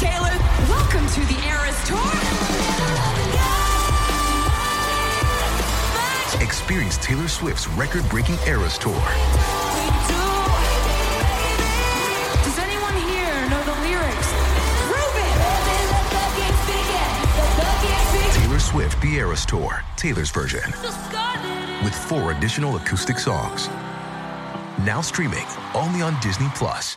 My name is Taylor. Welcome to the Eras Tour. Experience Taylor Swift's record-breaking Eras Tour. Does anyone here know the lyrics? Taylor Swift The Eras Tour, Taylor's version, with four additional acoustic songs. Now streaming only on Disney Plus.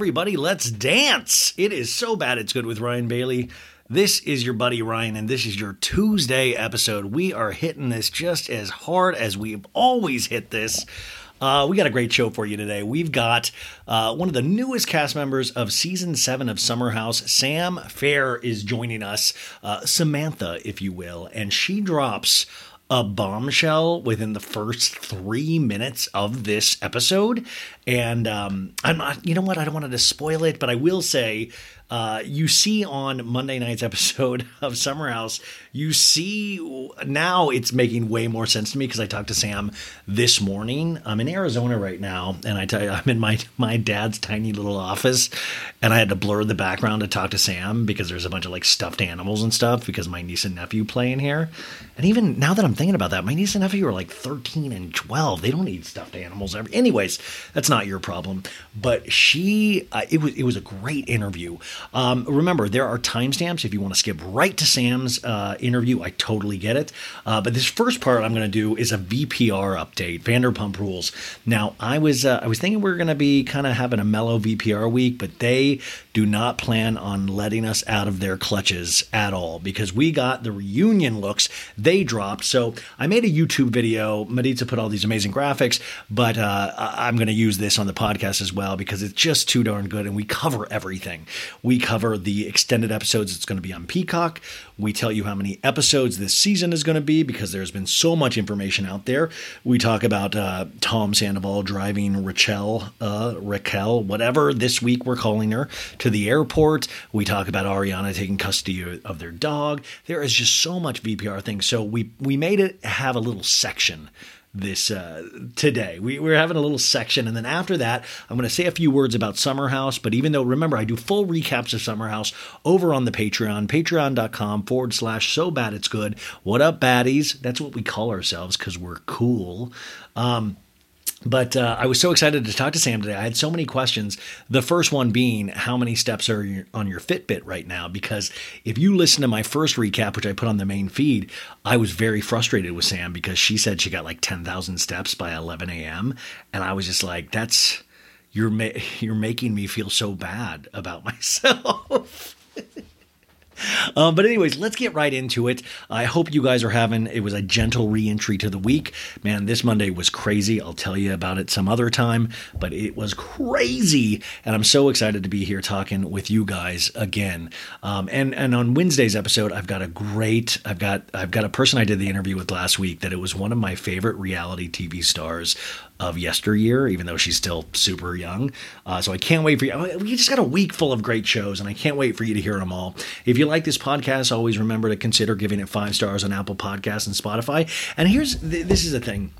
Everybody, let's dance. It is so bad it's good with Ryan Bailey. This is your buddy Ryan, and this is your Tuesday episode. We are hitting this just as hard as we've always hit this. Uh, we got a great show for you today. We've got uh, one of the newest cast members of season seven of Summer House. Sam Feher is joining us, uh, Samantha, if you will, and she drops a bombshell within the first three minutes of this episode. And um, I'm not, you know what? I don't want to spoil it, but I will say uh, you see on Monday night's episode of Summer House, you see now it's making way more sense to me because I talked to Sam this morning. I'm in Arizona right now, and I tell you, I'm in my my dad's tiny little office, and I had to blur the background to talk to Sam because there's a bunch of like stuffed animals and stuff because my niece and nephew play in here. And even now that I'm thinking about that. My niece and nephew are like 13 and 12. They don't eat stuffed animals ever. Anyways, that's not your problem. But she, uh, it was it was a great interview. Um, remember, there are timestamps if you want to skip right to Sam's uh, interview. I totally get it. Uh, but this first part I'm going to do is a VPR update, Vanderpump Rules. Now, I was uh, I was thinking we are going to be kind of having a mellow VPR week, but they do not plan on letting us out of their clutches at all because we got the reunion looks they dropped. So I made a YouTube video. Maritza put all these amazing graphics, but uh, I'm going to use this on the podcast as well because it's just too darn good and we cover everything. We cover the extended episodes. It's going to be on Peacock. We tell you how many episodes this season is going to be because there's been so much information out there. We talk about uh, Tom Sandoval driving Rachel, uh, Raquel, whatever this week we're calling her, to the airport. We talk about Ariana taking custody of their dog. There is just so much VPR things. So we we made it have a little section this uh, today. We, we're having a little section, and then after that, I'm going to say a few words about Summer House. But even though, remember, I do full recaps of Summer House over on the Patreon, patreon.com forward slash so bad it's good. What up, baddies? That's what we call ourselves because we're cool. Um, but uh, I was so excited to talk to Sam today. I had so many questions. The first one being, how many steps are you on your Fitbit right now? Because if you listen to my first recap, which I put on the main feed, I was very frustrated with Sam because she said she got like 10,000 steps by 11 a.m. And I was just like, that's, you're, ma- you're making me feel so bad about myself. Um, but anyways, let's get right into it. I hope you guys are having. It was a gentle reentry to the week. Man, this Monday was crazy. I'll tell you about it some other time. But it was crazy, and I'm so excited to be here talking with you guys again. Um, and and on Wednesday's episode, I've got a great. I've got I've got a person I did the interview with last week that it was one of my favorite reality TV stars of yesteryear, even though she's still super young. Uh, so I can't wait for you. We just got a week full of great shows, and I can't wait for you to hear them all. If you like this podcast, always remember to consider giving it five stars on Apple Podcasts and Spotify. And here's this is the thing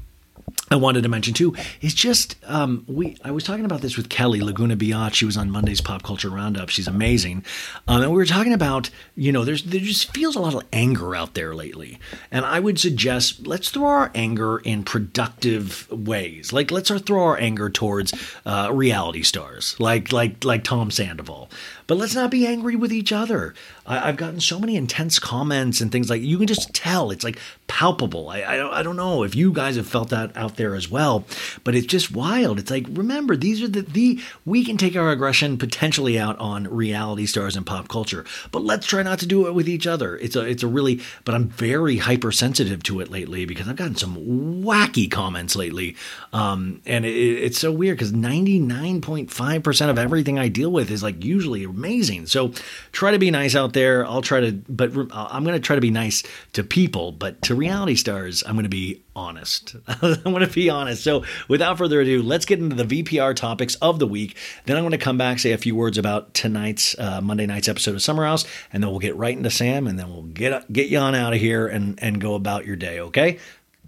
I wanted to mention too is just um, we. I was talking about this with Kelly Laguna Biat. She was on Monday's Pop Culture Roundup. She's amazing, um, and we were talking about you know there's there just feels a lot of anger out there lately, and I would suggest let's throw our anger in productive ways. Like let's throw our anger towards uh, reality stars like like like Tom Sandoval. But let's not be angry with each other. I, have gotten so many intense comments and things like you can just tell it's like palpable. I, I don't I don't know if you guys have felt that out there as well, but it's just wild. It's like remember these are the the we can take our aggression potentially out on reality stars and pop culture, but let's try not to do it with each other. It's a it's a really but I'm very hypersensitive to it lately because I've gotten some wacky comments lately, um, and it, it's so weird because 99.5 percent of everything I deal with is like usually amazing. So try to be nice out there. I'll try to, but I'm going to try to be nice to people, but to reality stars, I'm going to be honest. I'm going to be honest. So without further ado, let's get into the VPR topics of the week. Then I'm going to come back, say a few words about tonight's uh, Monday night's episode of Summer House, and then we'll get right into Sam, and then we'll get get you on out of here and and go about your day. Okay.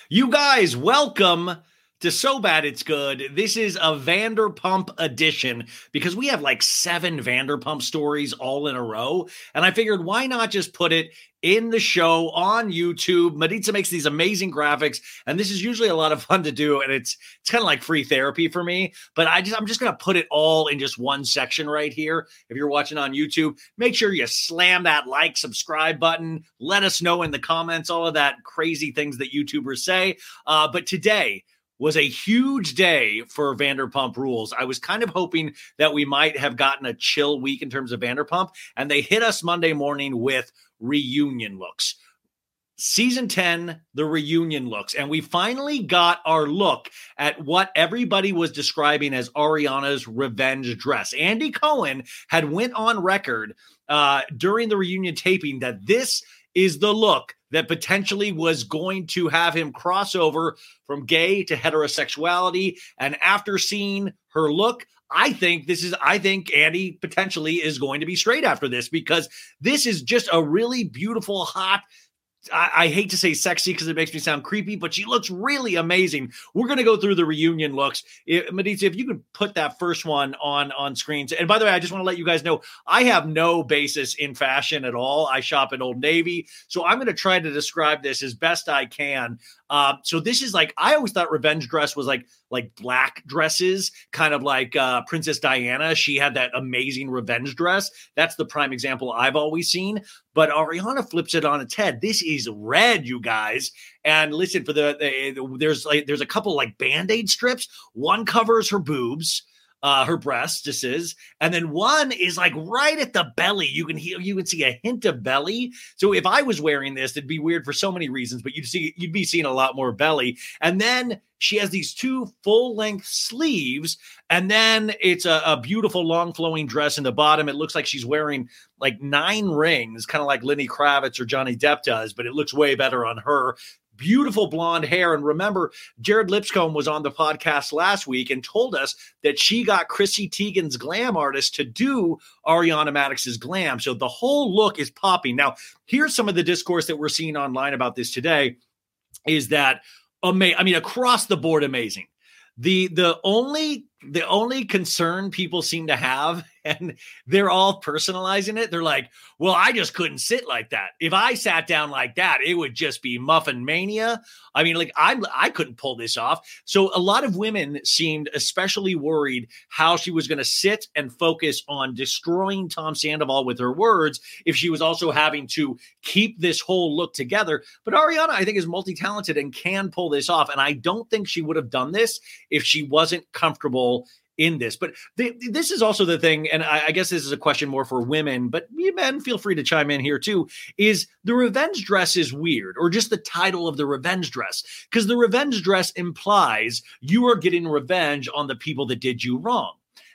You guys, welcome to So Bad It's Good. This is a Vanderpump edition because we have like seven Vanderpump stories all in a row. And I figured, why not just put it in the show on YouTube? Maritza makes these amazing graphics, and this is usually a lot of fun to do. And it's it's kind of like free therapy for me. But I just I'm just gonna put it all in just one section right here. If you're watching on YouTube, make sure you slam that like, subscribe button. Let us know in the comments all of that crazy things that YouTubers say. Uh, but today, was a huge day for Vanderpump Rules. I was kind of hoping that we might have gotten a chill week in terms of Vanderpump, and they hit us Monday morning with reunion looks. Season 10, the reunion looks. And we finally got our look at what everybody was describing as Ariana's revenge dress. Andy Cohen had went on record uh, during the reunion taping that this is the look that potentially was going to have him cross over from gay to heterosexuality. And after seeing her look, I think this is, I think Andy potentially is going to be straight after this because this is just a really beautiful, hot, I, I, hate to say sexy because it makes me sound creepy, but she looks really amazing. We're going to go through the reunion looks. Maritza, if you could put that first one on on screens. And by the way, I just want to let you guys know I have no basis in fashion at all. I shop at Old Navy, so I'm going to try to describe this as best I can. Uh, so this is like I always thought revenge dress was like like black dresses, kind of like uh, Princess Diana. She had that amazing revenge dress. That's the prime example I've always seen. But Ariana flips it on its head. This is red, you guys. And listen for the, the there's like there's a couple like band-aid strips. One covers her boobs uh, her breasts, this is, and then one is like right at the belly. You can hear, you can see a hint of belly. So if I was wearing this, it'd be weird for so many reasons, but you'd see you'd be seeing a lot more belly. And then she has these two full length sleeves, and then it's a, a beautiful long flowing dress in the bottom. It looks like she's wearing like nine rings, kind of like Lenny Kravitz or Johnny Depp does, but it looks way better on her beautiful blonde hair. And remember, Jared Lipscomb was on the podcast last week and told us that she got Chrissy Teigen's glam artist to do Ariana Maddox's glam. So the whole look is popping. Now, here's some of the discourse that we're seeing online about this today is that ama- I mean, across the board, amazing. The the only the only concern people seem to have and they're all personalizing it. They're like, well, I just couldn't sit like that. If I sat down like that, it would just be muffin mania. I mean, like I'm I couldn't pull this off. So a lot of women seemed especially worried how she was going to sit and focus on destroying Tom Sandoval with her words if she was also having to keep this whole look together. But Ariana, I think, is multi-talented and can pull this off. And I don't think she would have done this if she wasn't comfortable in this. But the, this is also the thing, and I, I, guess this is a question more for women, but men feel free to chime in here too. Is the revenge dress is weird, or just the title of the revenge dress? Because the revenge dress implies you are getting revenge on the people that did you wrong.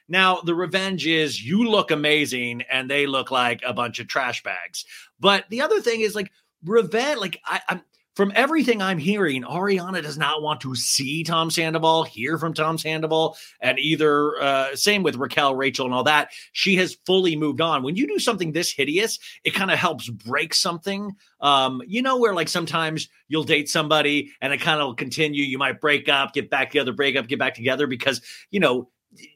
Now, the revenge is you look amazing and they look like a bunch of trash bags. But the other thing is like revenge, like I, I'm from everything I'm hearing, Ariana does not want to see Tom Sandoval, hear from Tom Sandoval, and either uh, same with Raquel, Rachel, and all that. She has fully moved on. When you do something this hideous, it kind of helps break something. Um, you know, where like sometimes you'll date somebody and it kind of will continue. You might break up, get back together, break up, get back together because you know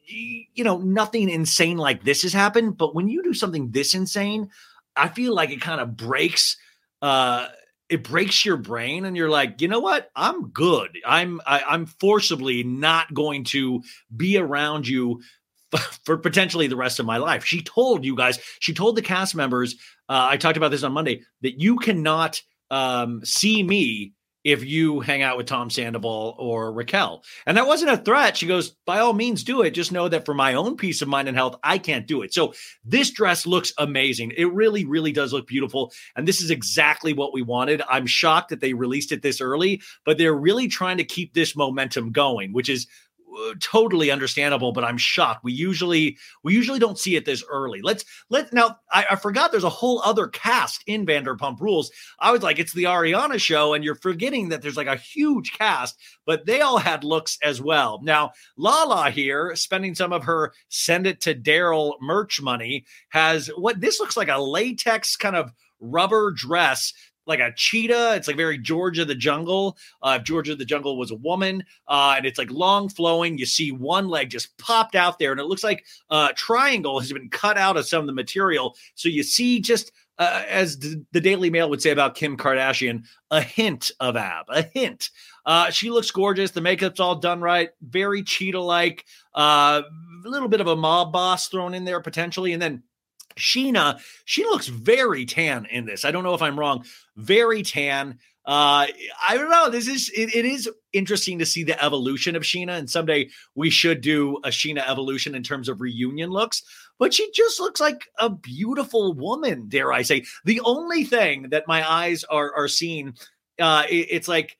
you know, nothing insane like this has happened. But when you do something this insane, I feel like it kind of breaks uh it breaks your brain and you're like you know what? I'm good. I'm I, am i am forcibly not going to be around you for potentially the rest of my life. She told you guys she told the cast members uh, i talked about this on monday that you cannot um, see me if you hang out with Tom Sandoval or Raquel. And that wasn't a threat. She goes, by all means, do it. Just know that for my own peace of mind and health, I can't do it. So this dress looks amazing. It really, really does look beautiful. And this is exactly what we wanted. I'm shocked that they released it this early, but they're really trying to keep this momentum going, which is Uh, totally understandable but i'm shocked. We usually we usually don't see it this early. Let's let now I, I, forgot there's a whole other cast in vanderpump rules. I was like it's the ariana show and you're forgetting that there's like a huge cast but they all had looks as well. Now lala here spending some of her send it to daryl merch money has what this looks like a latex kind of rubber dress like a cheetah. It's like very George of the Jungle. Uh, if George of the Jungle was a woman, uh, and it's like long flowing. You see one leg just popped out there, and it looks like a triangle has been cut out of some of the material. So you see just. Uh, as the Daily Mail would say about Kim Kardashian, a hint of ab, a hint. Uh, she looks gorgeous. The makeup's all done right, very cheetah like. Uh, a little bit of a mob boss thrown in there potentially, and then Scheana, she looks very tan in this. I don't know if I'm wrong. Very tan. Uh, I don't know. This is it, it is interesting to see the evolution of Scheana, and someday we should do a Scheana evolution in terms of reunion looks. But she just looks like a beautiful woman, dare I say. The only thing that my eyes are are seeing, uh, it, it's like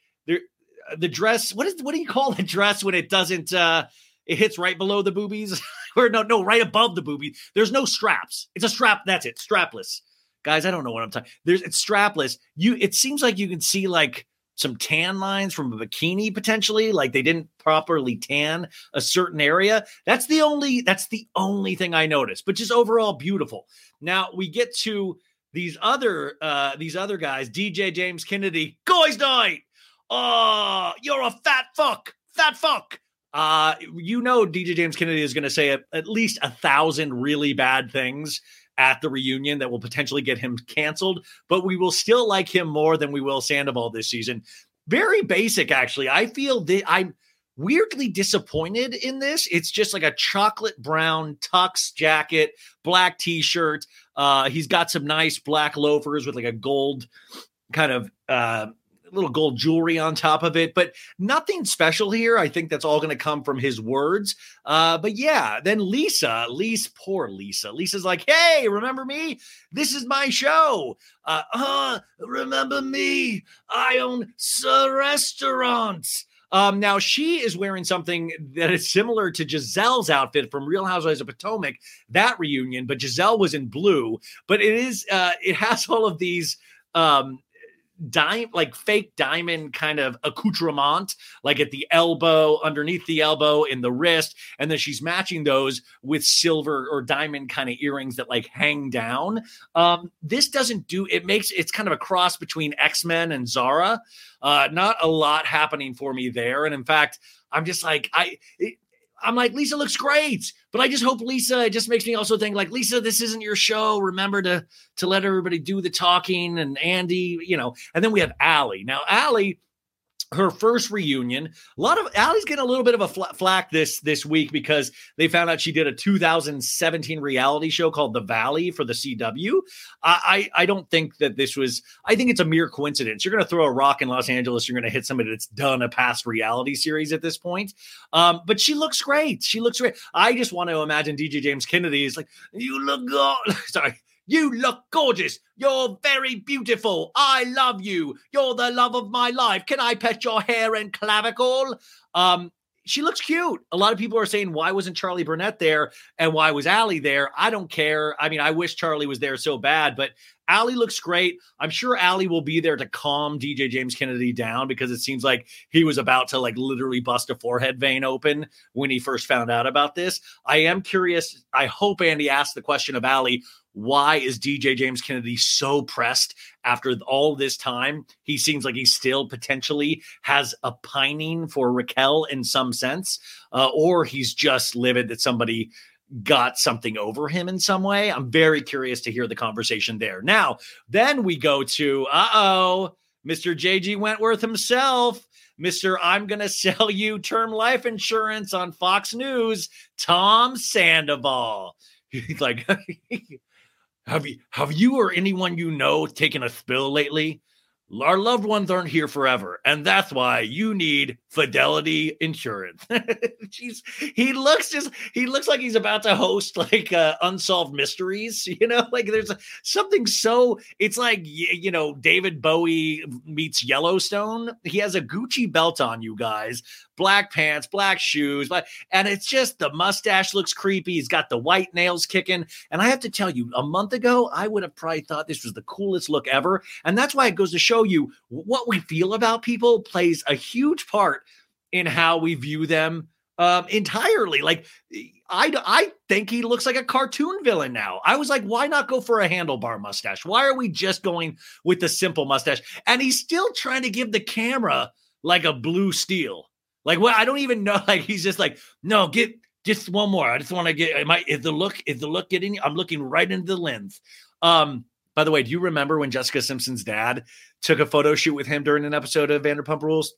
the dress. What is what do you call the dress when it doesn't? uh it hits right below the boobies? or no, no, right above the boobie. There's no straps. It's a strap. That's it. Strapless. Guys, I don't know what I'm talking. There's it's strapless. You it seems like you can see like some tan lines from a bikini potentially like they didn't properly tan a certain area that's the only that's the only thing i noticed but just overall beautiful now we get to these other uh these other guys, DJ James Kennedy, guys night. Oh, you're a fat fuck, fat fuck. Uh, you know, DJ James Kennedy is going to say a, at least a thousand really bad things at the reunion that will potentially get him canceled, but we will still like him more than we will Sandoval this season. Very basic, actually. I feel that I'm weirdly disappointed in this. It's just like a chocolate brown tux jacket, black t-shirt. Uh, he's got some nice black loafers with like a gold kind of uh, little gold jewelry on top of it, but nothing special here. I think that's all going to come from his words. Uh, but yeah, then Lisa, Lisa, poor Lisa. Lisa's like, hey, remember me? This is my show. Uh, uh remember me? I own a restaurant. Um, now she is wearing something that is similar to Gizelle's outfit from Real Housewives of Potomac, that reunion, but Gizelle was in blue. But it is uh, it has all of these um dime like fake diamond kind of accoutrement like at the elbow underneath the elbow in the wrist and then she's matching those with silver or diamond kind of earrings that like hang down. Um this doesn't do it makes it's kind of a cross between x-men and zara. Uh not a lot happening for me there and in fact i'm just like i it, I'm like, Lisa looks great, but I just hope Lisa. It just makes me also think like, Lisa, this isn't your show. Remember to to let everybody do the talking and Andy, you know. And then we have Allie. Now, Allie her first reunion. A lot of Allie's getting a little bit of a flack this this week because they found out she did a 2017 reality show called The Valley for the CW. I I, I don't think that this was. I think it's a mere coincidence. You're going to throw a rock in Los Angeles. You're going to hit somebody that's done a past reality series at this point. Um, but she looks great. She looks great. I just want to imagine DJ James Kennedy is like, you look good. Sorry you look gorgeous. You're very beautiful. I love you. You're the love of my life. Can I pet your hair and clavicle? Um, she looks cute. A lot of people are saying, why wasn't Charli Burnett there and why was Allie there? I don't care. I mean, I wish Charlie was there so bad, but Allie looks great. I'm sure Allie will be there to calm DJ James Kennedy down because it seems like he was about to like literally bust a forehead vein open when he first found out about this. I am curious. I hope Andy asked the question of Allie why is DJ James Kennedy so pressed after all this time? He seems like he still potentially has a pining for Raquel in some sense, uh, or he's just livid that somebody got something over him in some way. I'm very curious to hear the conversation there. Now, then we go to uh oh, Mr. JG Wentworth himself. Mr. I'm going to sell you term life insurance on Fox News, Tom Sandoval. He's like, Have you have you or anyone you know taken a spill lately? Our loved ones aren't here forever, and that's why you need Fidelity Insurance. Jeez, he looks just he looks like he's about to host like uh, unsolved mysteries. You know, like there's something so it's like you know David Bowie meets Yellowstone. He has a Gucci belt on, you guys, black pants, black shoes, but and it's just the mustache looks creepy. He's got the white nails kicking, and I have to tell you, a month ago I would have probably thought this was the coolest look ever, and that's why it goes to show you what we feel about people plays a huge part in how we view them um, entirely. Like I, I think he looks like a cartoon villain now. I was like, why not go for a handlebar mustache? Why are we just going with the simple mustache? And he's still trying to give the camera like a blue steel. Like, well, I don't even know. Like, he's just like, no, get just one more. I just want to get. Am? Is the look? Is the look getting? I'm looking right into the lens. Um. By the way, do you remember when Jessica Simpson's dad took a photo shoot with him during an episode of Vanderpump Rules?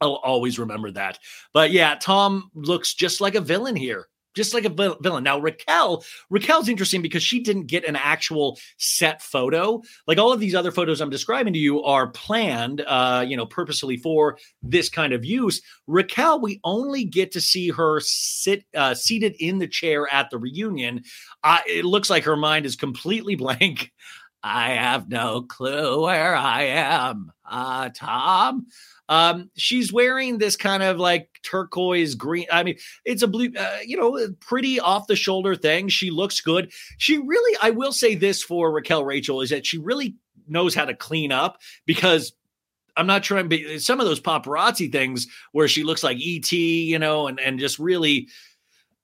I'll always remember that. But yeah, Tom looks just like a villain here just like a villain. Now Raquel, Raquel's interesting because she didn't get an actual set photo. Like all of these other photos I'm describing to you are planned, uh, you know, purposely for this kind of use. Raquel, we only get to see her sit uh, seated in the chair at the reunion. Uh, it looks like her mind is completely blank. I have no clue where I am, uh, Tom. Um, she's wearing this kind of like turquoise green. I mean, it's a blue, uh, you know, pretty off the shoulder thing. She looks good. She really, I will say this for Raquel Rachel is that she really knows how to clean up because I'm not trying to be some of those paparazzi things where she looks like ET, you know, and and just really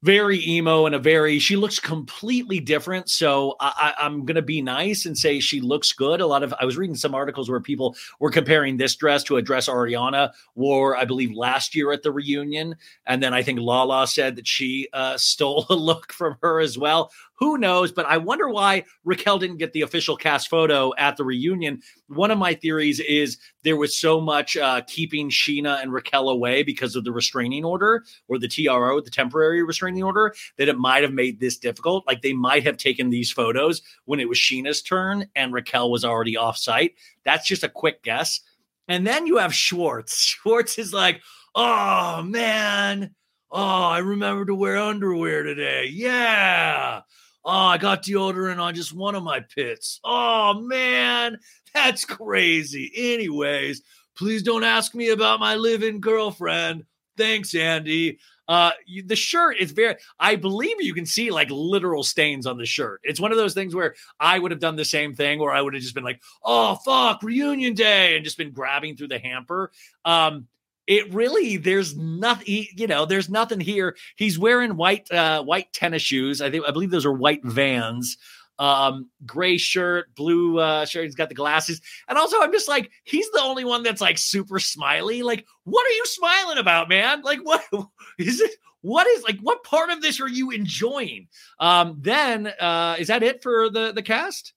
very emo and a very she looks completely different. So I, am gonna be nice and say she looks good. A lot of i was reading some articles where people were comparing this dress to a dress ariana wore i believe last year at the reunion. And then i think lala said that she uh, stole a look from her as well who knows? But I wonder why Raquel didn't get the official cast photo at the reunion. One of my theories is there was so much uh, keeping Scheana and Raquel away because of the restraining order or the TRO, the temporary restraining order, that it might have made this difficult. Like they might have taken these photos when it was Scheana's turn and Raquel was already off site. That's just a quick guess. And then you have Schwartz. Schwartz is like, oh man. Oh, I remember to wear underwear today. Yeah. Oh, I got deodorant on just one of my pits. Oh, man, that's crazy. Anyways, please don't ask me about my living girlfriend. Thanks, Andy. Uh, you, the shirt is very, I believe you can see like literal stains on the shirt. It's one of those things where I would have done the same thing, or I would have just been like, oh, fuck, reunion day, and just been grabbing through the hamper. Um, it really there's nothing you know there's nothing here. He's wearing white uh white tennis shoes. I think i believe those are white vans. Um gray shirt blue uh shirt. He's got the glasses. And also i'm just like he's the only one that's like super smiley. Like what are you smiling about man? Like what is it what is like what part of this are you enjoying? Um then uh is that it for the the cast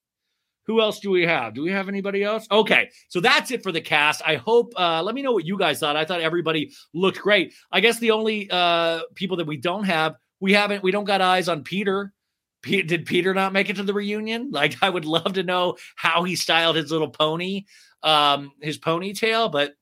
who else do we have? Do we have anybody else? Okay, so that's it for the cast. I hope. Uh, let me know what you guys thought. I thought everybody looked great. I guess the only uh, people that we don't have, we haven't, we don't got eyes on Peter. P- did Peter not make it to the reunion? Like, I would love to know how he styled his little pony, um, his ponytail, but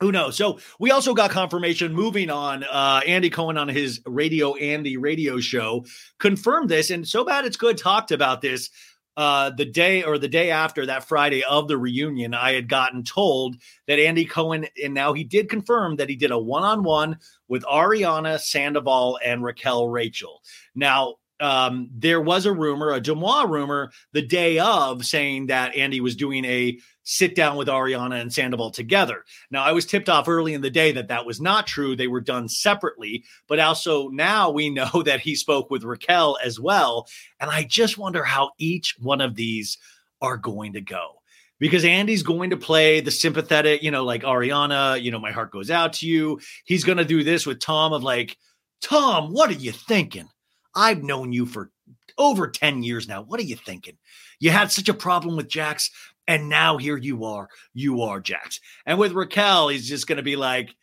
who knows? So we also got confirmation moving on. Uh, Andy Cohen on his Radio Andy radio show confirmed this, and so bad it's good talked about this uh, the day or the day after that Friday of the reunion, I had gotten told that Andy Cohen, and now he did confirm that he did a one on one with Ariana Sandoval and Raquel Rachel. Now, um, there was a rumor, a DeuxMoi rumor, the day of saying that Andy was doing a sit down with Ariana and Sandoval together. Now, I was tipped off early in the day that that was not true. They were done separately, but also now we know that he spoke with Raquel as well. And I just wonder how each one of these are going to go because Andy's going to play the sympathetic, you know, like Ariana, you know, my heart goes out to you. He's going to do this with Tom of like, Tom, what are you thinking? I've known you for over 10 years now. What are you thinking? You had such a problem with Jax, and now here you are. You are Jax. And with Raquel, he's just going to be like,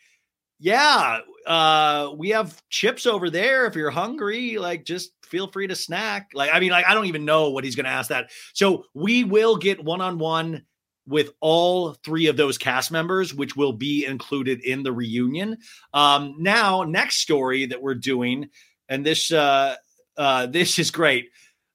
yeah, uh, we have chips over there. If you're hungry, like just feel free to snack. Like, I mean, like, I don't even know what he's going to ask that. So we will get one on one with all three of those cast members, which will be included in the reunion. Um, now, next story that we're doing, and this uh, uh, this is great.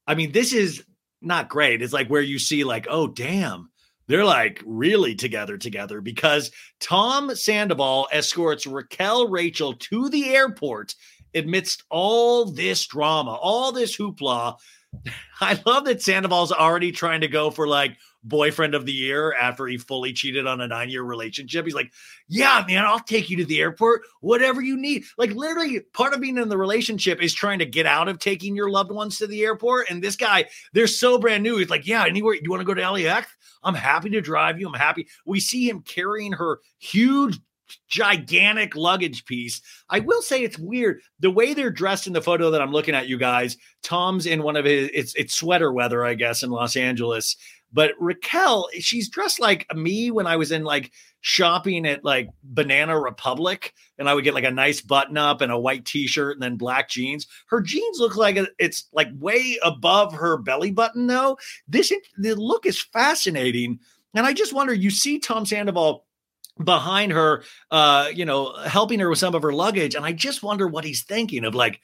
I mean, this is not great. It's like where you see like, oh damn, they're like really together together because Tom Sandoval escorts Raquel Rachel to the airport amidst all this drama, all this hoopla. I love that Sandoval's already trying to go for like boyfriend of the year after he fully cheated on a nine year relationship. He's like, Yeah, man, I'll take you to the airport, whatever you need. Like, literally, part of being in the relationship is trying to get out of taking your loved ones to the airport. And this guy, they're so brand new. He's like, Yeah, anywhere you want to go to LAX? I'm happy to drive you. I'm happy. We see him carrying her huge gigantic luggage piece. I will say it's weird the way they're dressed in the photo that I'm looking at. You guys, Tom's in one of his it's it's sweater weather, I guess, in Los Angeles. But Raquel, she's dressed like me when I was in like shopping at like Banana Republic, and I would get like a nice button up and a white t-shirt and then black jeans. Her jeans look like it's like way above her belly button, though. This the look is fascinating, and I just wonder. You see Tom Sandoval behind her, uh, you know, helping her with some of her luggage. And I just wonder what he's thinking of like,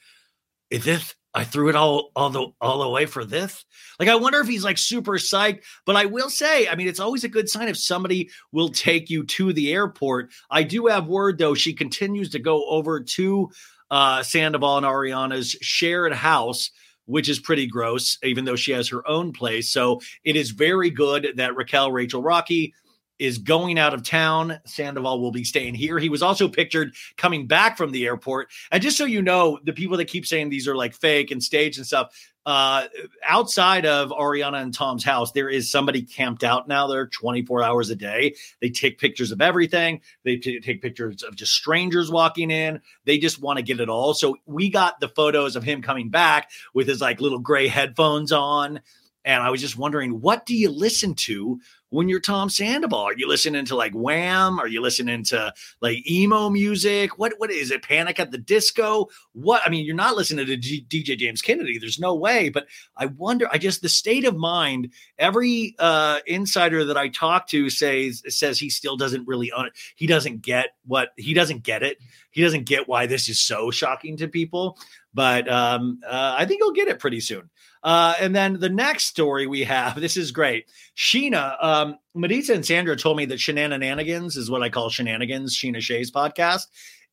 is this I threw it all all the all the way for this. Like I wonder if he's like super psyched. But I will say, I mean, it's always a good sign if somebody will take you to the airport. I do have word though, she continues to go over to uh Sandoval and Ariana's shared house which is pretty gross, even though she has her own place. So it is very good that Raquel, Rachel Rocky, is going out of town. Sandoval will be staying here. He was also pictured coming back from the airport. And just so you know, the people that keep saying these are like fake and staged and stuff, uh, outside of Ariana and Tom's house, there is somebody camped out now there 24 hours a day. They take pictures of everything. They t- take pictures of just strangers walking in. They just want to get it all. So we got the photos of him coming back with his like little gray headphones on. And I was just wondering, what do you listen to when you're Tom Sandoval? Are you listening to like Wham? Are you listening to like emo music? What what is it? Panic at the Disco? What I mean, you're not listening to G- DJ James Kennedy. There's no way. But I wonder. I just the state of mind. Every uh, insider that I talk to says says he still doesn't really un- he doesn't get what he doesn't get it. He doesn't get why this is so shocking to people. But um, uh, I think he'll get it pretty soon. Uh, and then the next story we have, this is great. Scheana, um, Maritza and Sandra told me that Scheananigans is what I call Scheananigans, Scheana Shay's podcast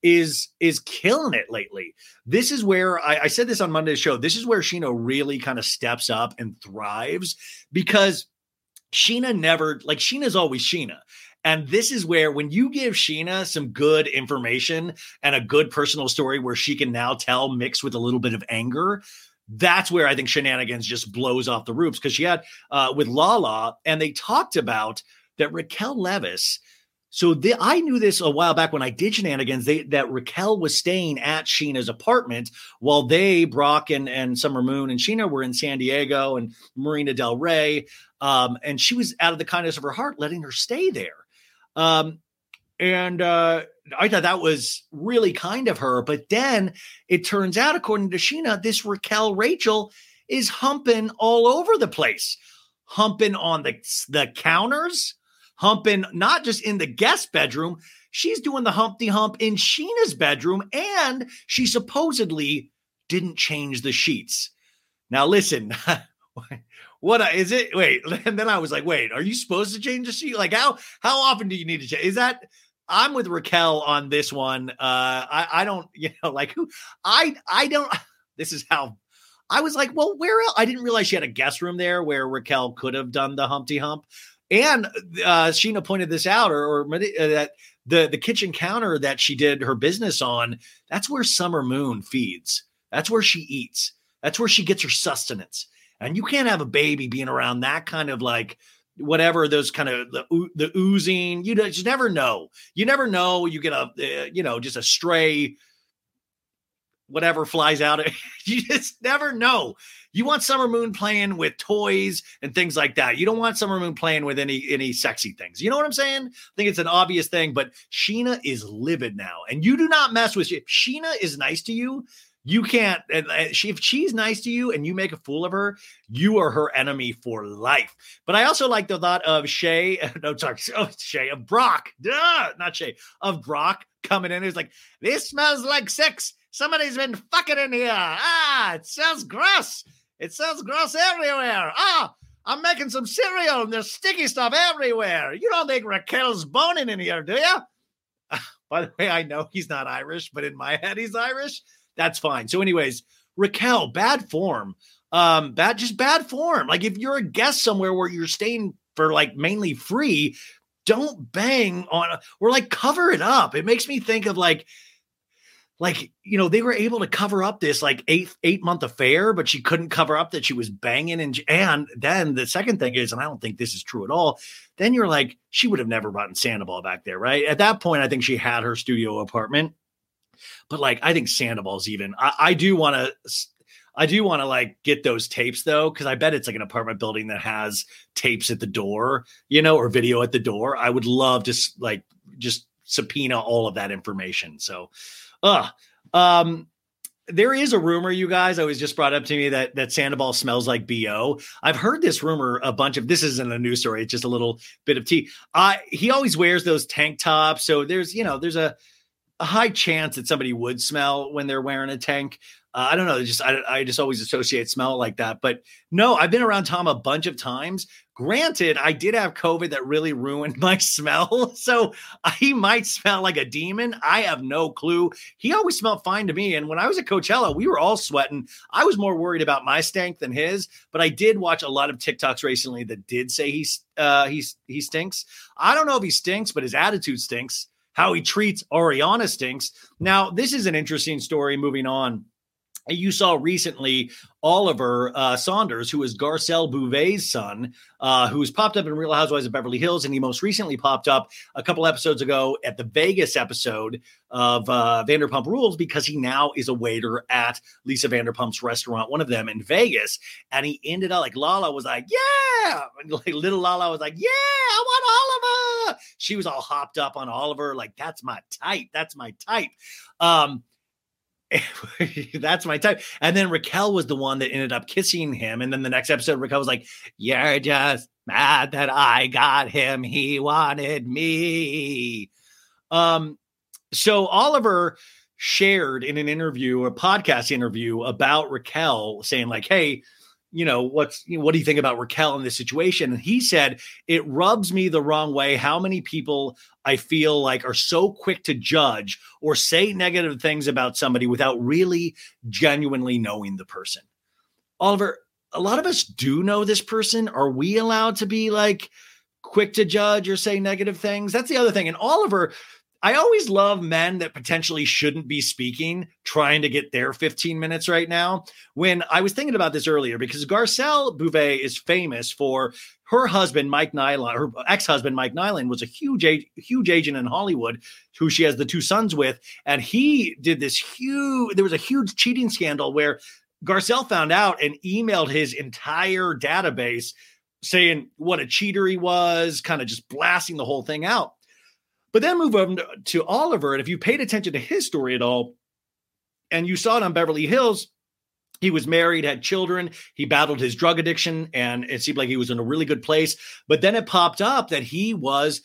is is killing it lately. This is where I, I said this on Monday's show. This is where Scheana really kind of steps up and thrives because Scheana never like Scheana's always Scheana. And this is where, when you give Scheana some good information and a good personal story where she can now tell mixed with a little bit of anger, that's where I think scheananigans just blows off the roofs because she had uh, with Lala, and they talked about that Raquel Leviss. So the, I knew this a while back when I did scheananigans. They, that Raquel was staying at Scheana's apartment while they, Brock and, and Summer Moon and Scheana were in San Diego and Marina Del Rey. Um, and she was out of the kindness of her heart letting her stay there. Um, and uh, I thought that was really kind of her. But then it turns out, according to Scheana, this Raquel Rachel is humping all over the place, humping on the, the counters, humping not just in the guest bedroom. She's doing the Humpty Hump in Scheana's bedroom, and she supposedly didn't change the sheets. Now, listen, what is it? Wait, and then I was like, wait, are you supposed to change the sheet? Like, how how often do you need to change? Is that I'm with Raquel on this one. Uh, I, I don't, you know, like who I I don't. This is how I was like, well, where else? I didn't realize she had a guest room there where Raquel could have done the Humpty Hump. And uh, Scheana pointed this out, or, or uh, that the the kitchen counter that she did her business on, that's where Summer Moon feeds. That's where she eats. That's where she gets her sustenance. And you can't have a baby being around that kind of like whatever those kind of the, the oozing you just never know. You never know you get a uh, you know just a stray whatever flies out you just never know. You want summer moon playing with toys and things like that. You don't want summer moon playing with any any sexy things. You know what i'm saying? I think it's an obvious thing but scheana is livid now and you do not mess with if scheana is nice to you you can't she, if she's nice to you and you make a fool of her you are her enemy for life. But i also like the thought of shay no sorry oh, shay of brock Duh, not shay of brock coming in. He's like this smells like sex. Somebody's been fucking in here. Ah it smells gross. It smells gross everywhere. Ah I'm making some cereal and there's sticky stuff everywhere. You don't think Raquel's boning in here, do you? By the way, I know he's not Irish, but in my head, he's Irish that's fine. So, anyways, Raquel, bad form. Um, bad, just bad form. Like if you're a guest somewhere where you're staying for like mainly free, don't bang on or like cover it up. It makes me think of like like you know they were able to cover up this like eight eight month affair but she couldn't cover up that she was banging and and then the second thing is and i don't think this is true at all then you're like she would have never brought sandoval back there right at that point i think she had her studio apartment but like, I think Sandoval's even. I, I do want to. I do want to like get those tapes though, because I bet it's like an apartment building that has tapes at the door, you know, or video at the door. I would love to like just subpoena all of that information. So, uh, um, there is a rumor, you guys. I was just brought up to me that that Sandoval smells like bo. I've heard this rumor a bunch of. This isn't a news story; it's just a little bit of tea. Uh, he always wears those tank tops, so there's you know there's a a high chance that somebody would smell when they're wearing a tank. Uh, I don't know. Just I, I just always associate smell like that. But no, I've been around Tom a bunch of times. Granted, I did have COVID that really ruined my smell, so he might smell like a demon. I have no clue. He always smelled fine to me. And when I was at Coachella, we were all sweating. I was more worried about my stank than his. But I did watch a lot of TikToks recently that did say he's uh, he's he stinks. I don't know if he stinks, but his attitude stinks. How he treats Ariana stinks. Now, this is an interesting story. Moving on you saw recently Oliver uh, Saunders, who is Garcelle Beauvais' son, uh, who's popped up in Real Housewives of Beverly Hills, and he most recently popped up a couple episodes ago at the Vegas episode of uh, Vanderpump Rules because he now is a waiter at Lisa Vanderpump's restaurant, one of them in Vegas, and he ended up like Lala was like, "Yeah," and like little Lala was like, "Yeah, I want Oliver." She was all hopped up on Oliver, like that's my type, that's my type. Um, that's my type. And then Raquel was the one that ended up kissing him. And then the next episode, Raquel was like, You're just mad that I got him. He wanted me. Um, so Oliver shared in an interview, a podcast interview about Raquel, saying, like, hey, you know, what's you know, what do you think about Raquel in this situation? And he said, it rubs me the wrong way how many people I feel like are so quick to judge or say negative things about somebody without really genuinely knowing the person. Oliver, a lot of us do know this person. Are we allowed to be like quick to judge or say negative things? That's the other thing. And Oliver, I always love men that potentially shouldn't be speaking, trying to get their 15 minutes right now. When I was thinking about this earlier, because Garcelle Beauvais is famous for her husband, Mike Nilon, her ex husband, Mike Nilon, was a huge, huge agent in Hollywood who she has the two sons with. And he did this huge, there was a huge cheating scandal where Garcelle found out and emailed his entire database saying what a cheater he was, kind of just blasting the whole thing out. But then move on to Oliver. And if you paid attention to his story at all, and you saw it on Beverly Hills, he was married, had children. He battled his drug addiction, and it seemed like he was in a really good place. But then it popped up that he was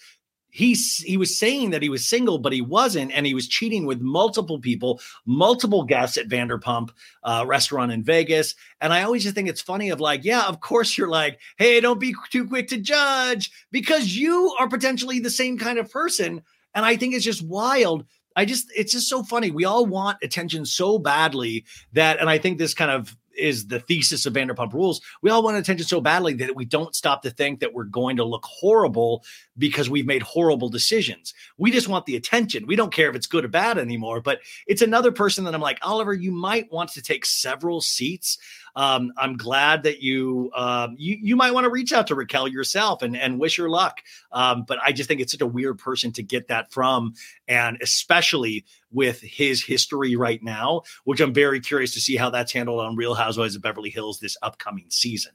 he he was saying that he was single, but he wasn't, and he was cheating with multiple people, multiple guests at Vanderpump uh, restaurant in Vegas. And I always just think it's funny of like, yeah, of course you're like, hey, don't be too quick to judge because you are potentially the same kind of person. And I think it's just wild. I just it's just so funny. We all want attention so badly that, and I think this kind of is the thesis of Vanderpump Rules. We all want attention so badly that we don't stop to think that we're going to look horrible because we've made horrible decisions. We just want the attention. We don't care if it's good or bad anymore. But it's another person that I'm like, Oliver, you might want to take several seats. Um, I'm glad that you, um, you you might want to reach out to Raquel yourself and and wish her luck. Um, but I just think it's such a weird person to get that from, and especially with his history right now, which I'm very curious to see how that's handled on Real Housewives of Beverly Hills this upcoming season.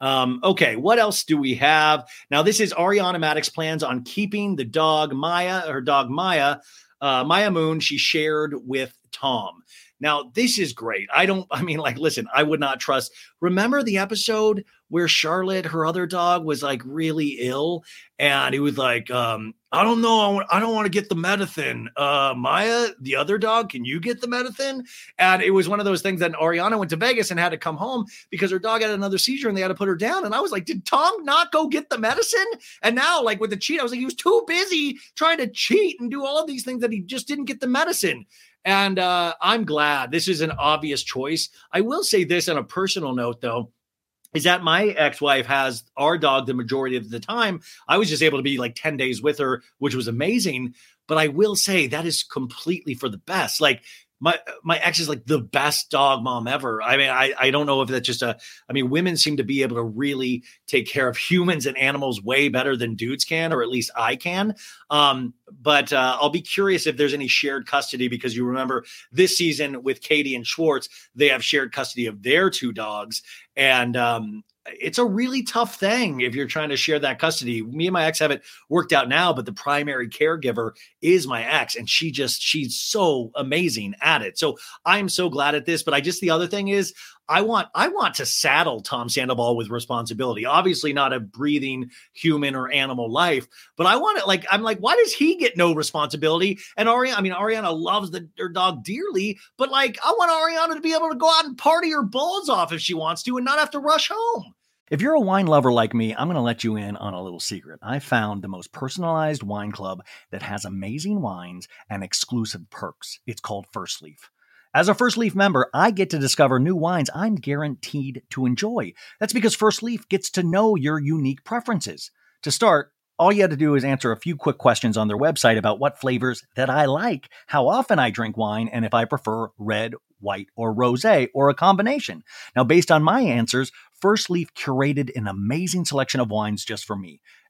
Um, okay, what else do we have? Now, this is Ariana Madix plans on keeping the dog Maya, her dog Maya, uh, Maya Moon, she shared with Tom. Now, this is great. I don't, I mean, like, listen, I would not trust. Remember the episode where Charlotte, her other dog, was like really ill? And he was like, um, I don't know. I don't want to get the medicine. Uh, Maya, the other dog, can you get the medicine? And it was one of those things that Ariana went to Vegas and had to come home because her dog had another seizure and they had to put her down. And I was like, did Tom not go get the medicine? And now, like with the cheat, I was like, he was too busy trying to cheat and do all these things that he just didn't get the medicine. And uh, I'm glad this is an obvious choice. I will say this on a personal note, though is that my ex-wife has our dog the majority of the time. I was just able to be like 10 days with her, which was amazing. But I will say that is completely for the best. Like my my ex is like the best dog mom ever. I mean, I I don't know if that's just a. I mean, women seem to be able to really take care of humans and animals way better than dudes can, or at least I can. Um, but uh, I'll be curious if there's any shared custody because you remember this season with Katie and Schwartz, they have shared custody of their two dogs, and um, it's a really tough thing if you're trying to share that custody. Me and my ex have it worked out now, but the primary caregiver is my ex, and she just she's so amazing at it. So I'm so glad at this. But I just the other thing is I want I want to saddle Tom Sandoval with responsibility. Obviously, not a breathing human or animal life, but I want it like I'm like, why does he get no responsibility? And Ariana, I mean, Ariana loves the, her dog dearly, but like, I want Ariana to be able to go out and party her balls off if she wants to, and not have to rush home. If you're a wine lover like me, I'm going to let you in on a little secret. I found the most personalized wine club that has amazing wines and exclusive perks. It's called First Leaf. As a First Leaf member, I get to discover new wines I'm guaranteed to enjoy. That's because First Leaf gets to know your unique preferences. To start, all you had to do is answer a few quick questions on their website about what flavors that I like, how often I drink wine, and if I prefer red, white, or rosé, or a combination. Now, based on my answers, First Leaf curated an amazing selection of wines just for me.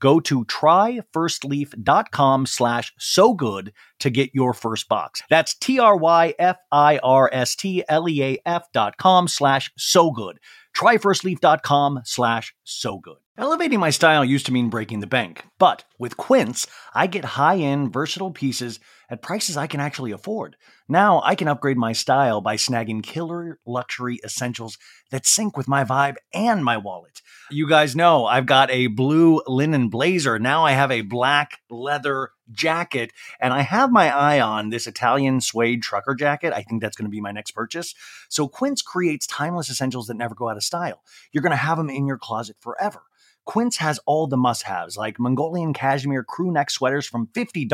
go to tryfirstleaf.com slash so good to get your first box. That's T-R-Y-F-I-R-S-T-L-E-A-F dot com slash so good. Tryfirstleaf.com slash so good. Elevating my style used to mean breaking the bank, but with Quince, I get high-end, versatile pieces at prices I can actually afford. Now I can upgrade my style by snagging killer luxury essentials that sync with my vibe and my wallet. You guys know I've got a blue linen blazer. Now I have a black leather jacket, and I have my eye on this Italian suede trucker jacket. I think that's going to be my next purchase. So Quince creates timeless essentials that never go out of style. You're going to have them in your closet forever. Quince has all the must haves like Mongolian cashmere crew neck sweaters from $50,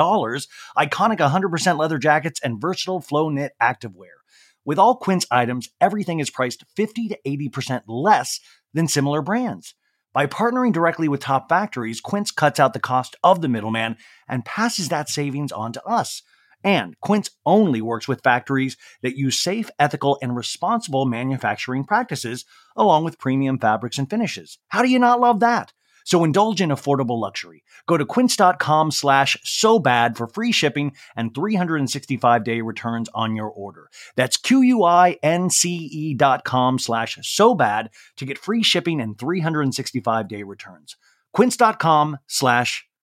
iconic 100% leather jackets, and versatile flow knit activewear. With all Quince items, everything is priced 50 to 80% less than similar brands. By partnering directly with top factories, Quince cuts out the cost of the middleman and passes that savings on to us. And Quince only works with factories that use safe, ethical, and responsible manufacturing practices, along with premium fabrics and finishes. How do you not love that? So indulge in affordable luxury. Go to quince.com slash so bad for free shipping and 365 day returns on your order. That's Q-U-I-N-C-E dot com slash so bad to get free shipping and 365 day returns. Quince.com slash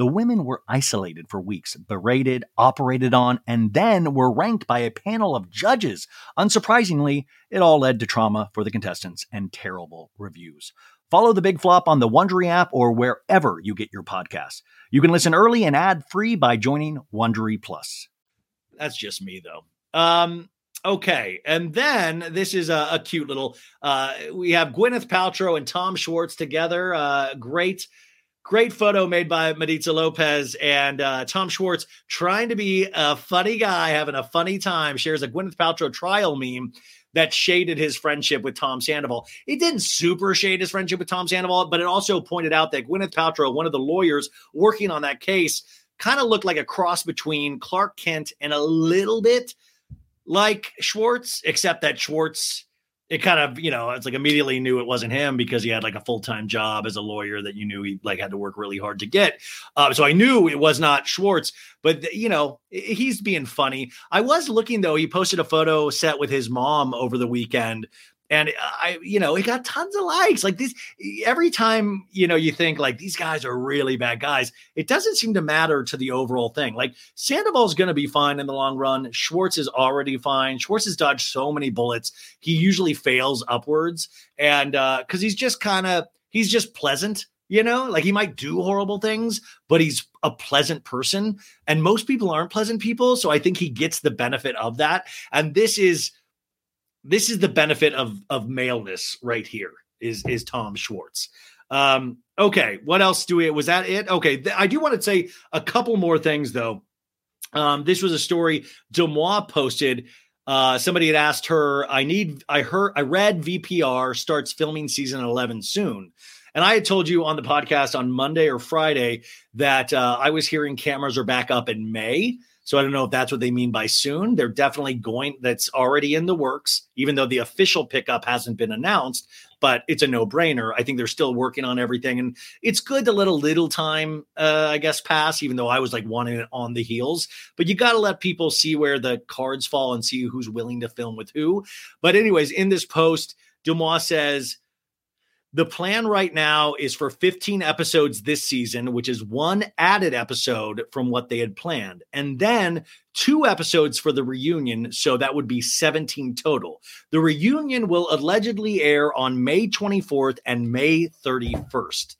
The women were isolated for weeks, berated, operated on, and then were ranked by a panel of judges. Unsurprisingly, it all led to trauma for the contestants and terrible reviews. Follow the big flop on the Wondery app or wherever you get your podcasts. You can listen early and ad free by joining Wondery Plus. That's just me, though. Um, okay, and then this is a, a cute little. Uh, we have Gwyneth Paltrow and Tom Schwartz together. Uh, great Great photo made by Maritza Lopez and uh, Tom Schwartz trying to be a funny guy, having a funny time, shares a Gwyneth Paltrow trial meme that shaded his friendship with Tom Sandoval. It didn't super shade his friendship with Tom Sandoval, but it also pointed out that Gwyneth Paltrow, one of the lawyers working on that case, kind of looked like a cross between Clark Kent and a little bit like Schwartz, except that Schwartz it kind of you know it's like immediately knew it wasn't him because he had like a full-time job as a lawyer that you knew he like had to work really hard to get. Uh, so i knew it was not schwartz but you know he's being funny. I was looking though he posted a photo set with his mom over the weekend and I, you know, it got tons of likes. Like this, every time you know you think like these guys are really bad guys, it doesn't seem to matter to the overall thing. Like Sandoval's going to be fine in the long run. Schwartz is already fine. Schwartz has dodged so many bullets. He usually fails upwards, and uh because he's just kind of he's just pleasant. You know, like he might do horrible things, but he's a pleasant person. And most people aren't pleasant people. So I think he gets the benefit of that. And this is this is the benefit of of maleness right here is is Tom Schwartz. Um, okay, what else do we was that it? Okay, th- I do want to say a couple more things though. Um, this was a story DeuxMoi posted. Uh, somebody had asked her, I need, I heard, I read VPR starts filming season 11 soon. And I had told you on the podcast on Monday or Friday that uh, I was hearing cameras are back up in May. So I don't know if that's what they mean by soon. They're definitely going, that's already in the works, even though the official pickup hasn't been announced, but it's a no brainer. I think they're still working on everything. And it's good to let a little time, uh, I guess, pass, even though I was like wanting it on the heels. But you got to let people see where the cards fall and see who's willing to film with who. But, anyways, in this post, DeuxMoi says, the plan right now is for 15 episodes this season, which is one added episode from what they had planned, and then two episodes for the reunion. So that would be 17 total. The reunion will allegedly air on May 24th and May 31st.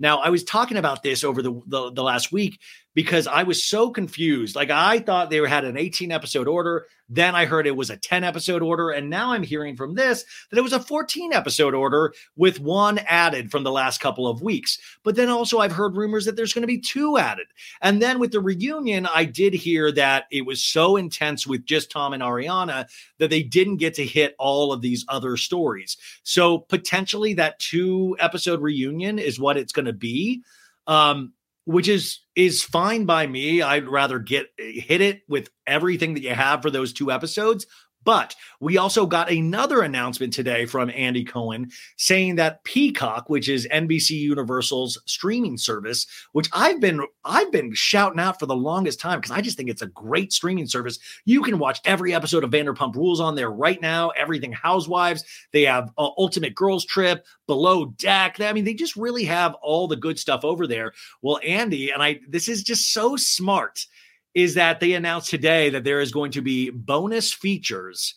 Now, I was talking about this over the, the, the last week because I was so confused. Like I thought they had an 18 episode order. Then I heard it was a 10 episode order. And now I'm hearing from this that it was a 14 episode order with one added from the last couple of weeks. But then also I've heard rumors that there's going to be two added. And then with the reunion, I did hear that it was so intense with just Tom and Ariana that they didn't get to hit all of these other stories. So potentially that two episode reunion is what it's going to be. Um, which is is fine by me. I'd rather get hit it with everything that you have for those two episodes. But we also got another announcement today from Andy Cohen saying that Peacock, which is NBC Universal's streaming service, which I've been I've been shouting out for the longest time because I just think it's a great streaming service. You can watch every episode of Vanderpump Rules on there right now. Everything Housewives. They have uh, Ultimate Girls Trip, Below Deck. I mean, they just really have all the good stuff over there. Well, Andy and I, this is just so smart is that they announced today that there is going to be bonus features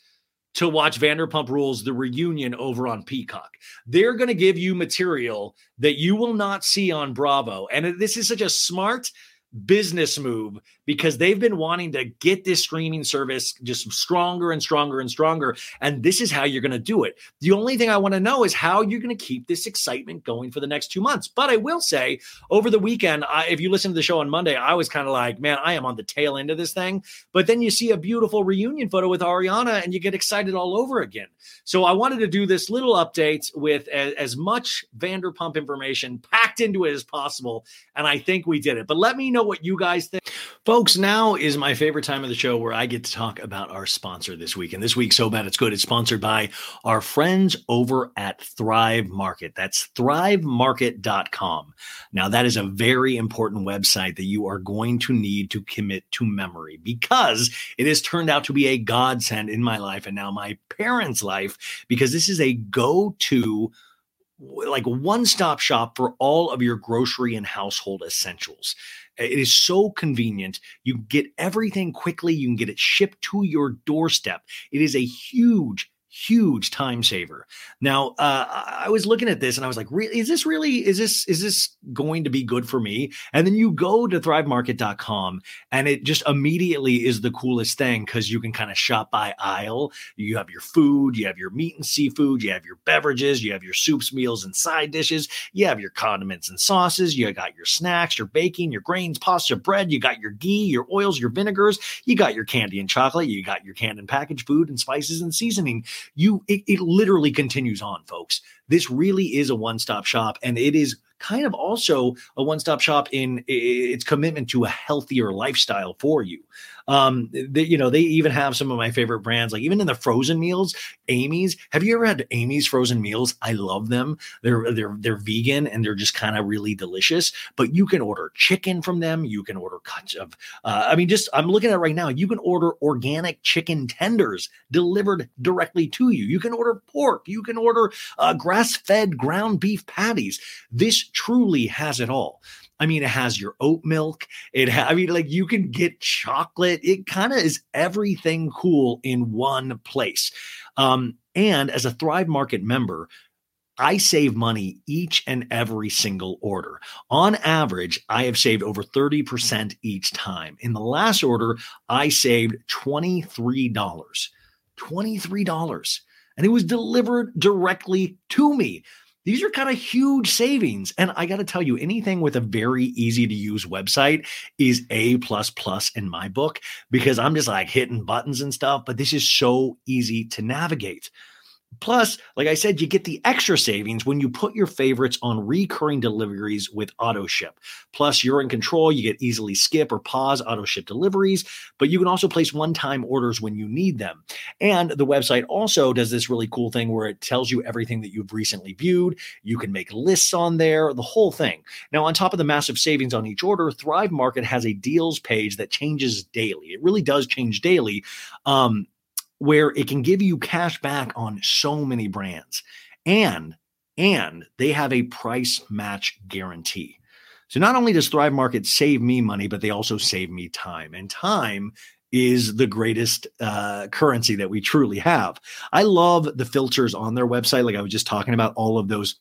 to watch Vanderpump Rules, the reunion over on Peacock. They're going to give you material that you will not see on Bravo. And this is such a smart business move because they've been wanting to get this streaming service just stronger and stronger and stronger. And this is how you're going to do it. The only thing I want to know is how you're going to keep this excitement going for the next two months. But I will say, over the weekend, I, if you listen to the show on Monday, I was kind of like, man, I am on the tail end of this thing. But then you see a beautiful reunion photo with Ariana and you get excited all over again. So I wanted to do this little update with as, as much Vanderpump information packed into it as possible. And I think we did it. But let me know what you guys think. Folks, now is my favorite time of the show where I get to talk about our sponsor this week. And this week, So Bad It's Good, it's sponsored by our friends over at Thrive Market. That's thrivemarket.com. Now, that is a very important website that you are going to need to commit to memory because it has turned out to be a godsend in my life and now my parents' life because this is a go to like one stop shop for all of your grocery and household essentials. It is so convenient. You get everything quickly. You can get it shipped to your doorstep. It is a huge, huge time saver. Now, uh, I was looking at this and I was like, is this really, is this, is this going to be good for me? And then you go to thrivemarket.com and it just immediately is the coolest thing because you can kind of shop by aisle. You have your food, you have your meat and seafood, you have your beverages, you have your soups, meals, and side dishes, you have your condiments and sauces, you got your snacks, your baking, your grains, pasta, bread, you got your ghee, your oils, your vinegars, you got your candy and chocolate, you got your canned and packaged food and spices and seasoning you it, it literally continues on folks. This really is a one-stop shop and it is kind of also a one-stop shop in its commitment to a healthier lifestyle for you Um, they, you know, they even have some of my favorite brands, like even in the frozen meals, Amy's. Have you ever had Amy's frozen meals? I love them. They're they're they're vegan and they're just kind of really delicious. But you can order chicken from them. You can order cuts of. Uh, I mean, just I'm looking at right now. You can order organic chicken tenders delivered directly to you. You can order pork. You can order uh, grass fed ground beef patties. This truly has it all. I mean, it has your oat milk. It, ha- I mean, like you can get chocolate. It kind of is everything cool in one place. Um, and as a Thrive Market member, I save money each and every single order. On average, I have saved over 30% each time. In the last order, I saved $23. $23. And it was delivered directly to me. These are kind of huge savings. And I got to tell you, anything with a very easy to use website is A plus plus in my book because I'm just like hitting buttons and stuff, but this is so easy to navigate. Plus, like I said, you get the extra savings when you put your favorites on recurring deliveries with auto ship. Plus, you're in control. You get easily skip or pause auto ship deliveries, but you can also place one time orders when you need them. And the website also does this really cool thing where it tells you everything that you've recently viewed. You can make lists on there, the whole thing. Now, on top of the massive savings on each order, Thrive Market has a deals page that changes daily. It really does change daily. Um, where it can give you cash back on so many brands and and they have a price match guarantee. So not only does Thrive Market save me money, but they also save me time. And time is the greatest uh, currency that we truly have. I love the filters on their website. Like I was just talking about all of those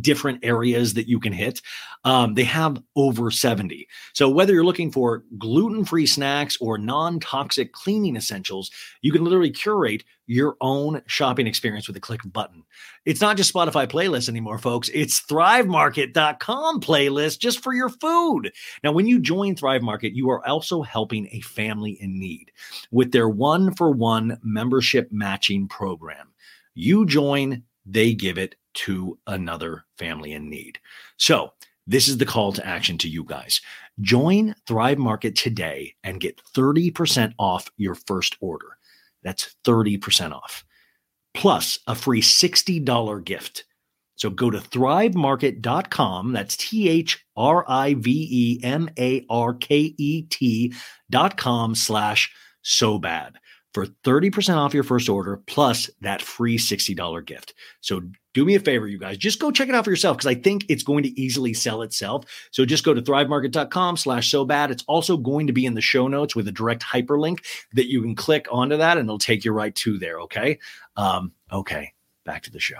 different areas that you can hit. Um, they have over 70. So whether you're looking for gluten-free snacks or non-toxic cleaning essentials, you can literally curate your own shopping experience with a click of button. It's not just Spotify playlists anymore, folks. It's thrivemarket.com playlist just for your food. Now, when you join Thrive Market, you are also helping a family in need with their one for one membership matching program. You join, they give it to another family in need. So, this is the call to action to you guys. Join Thrive Market today and get 30% off your first order. That's 30% off, plus a free $60 gift. So go to thrivemarket.com. That's T H R I V E M A R K E T.com slash so bad for 30% off your first order plus that free $60 gift. So do me a favor, you guys, just go check it out for yourself because I think it's going to easily sell itself. So just go to thrivemarket.com slash so bad. It's also going to be in the show notes with a direct hyperlink that you can click onto that and it'll take you right to there. Okay. Um, okay. Back to the show.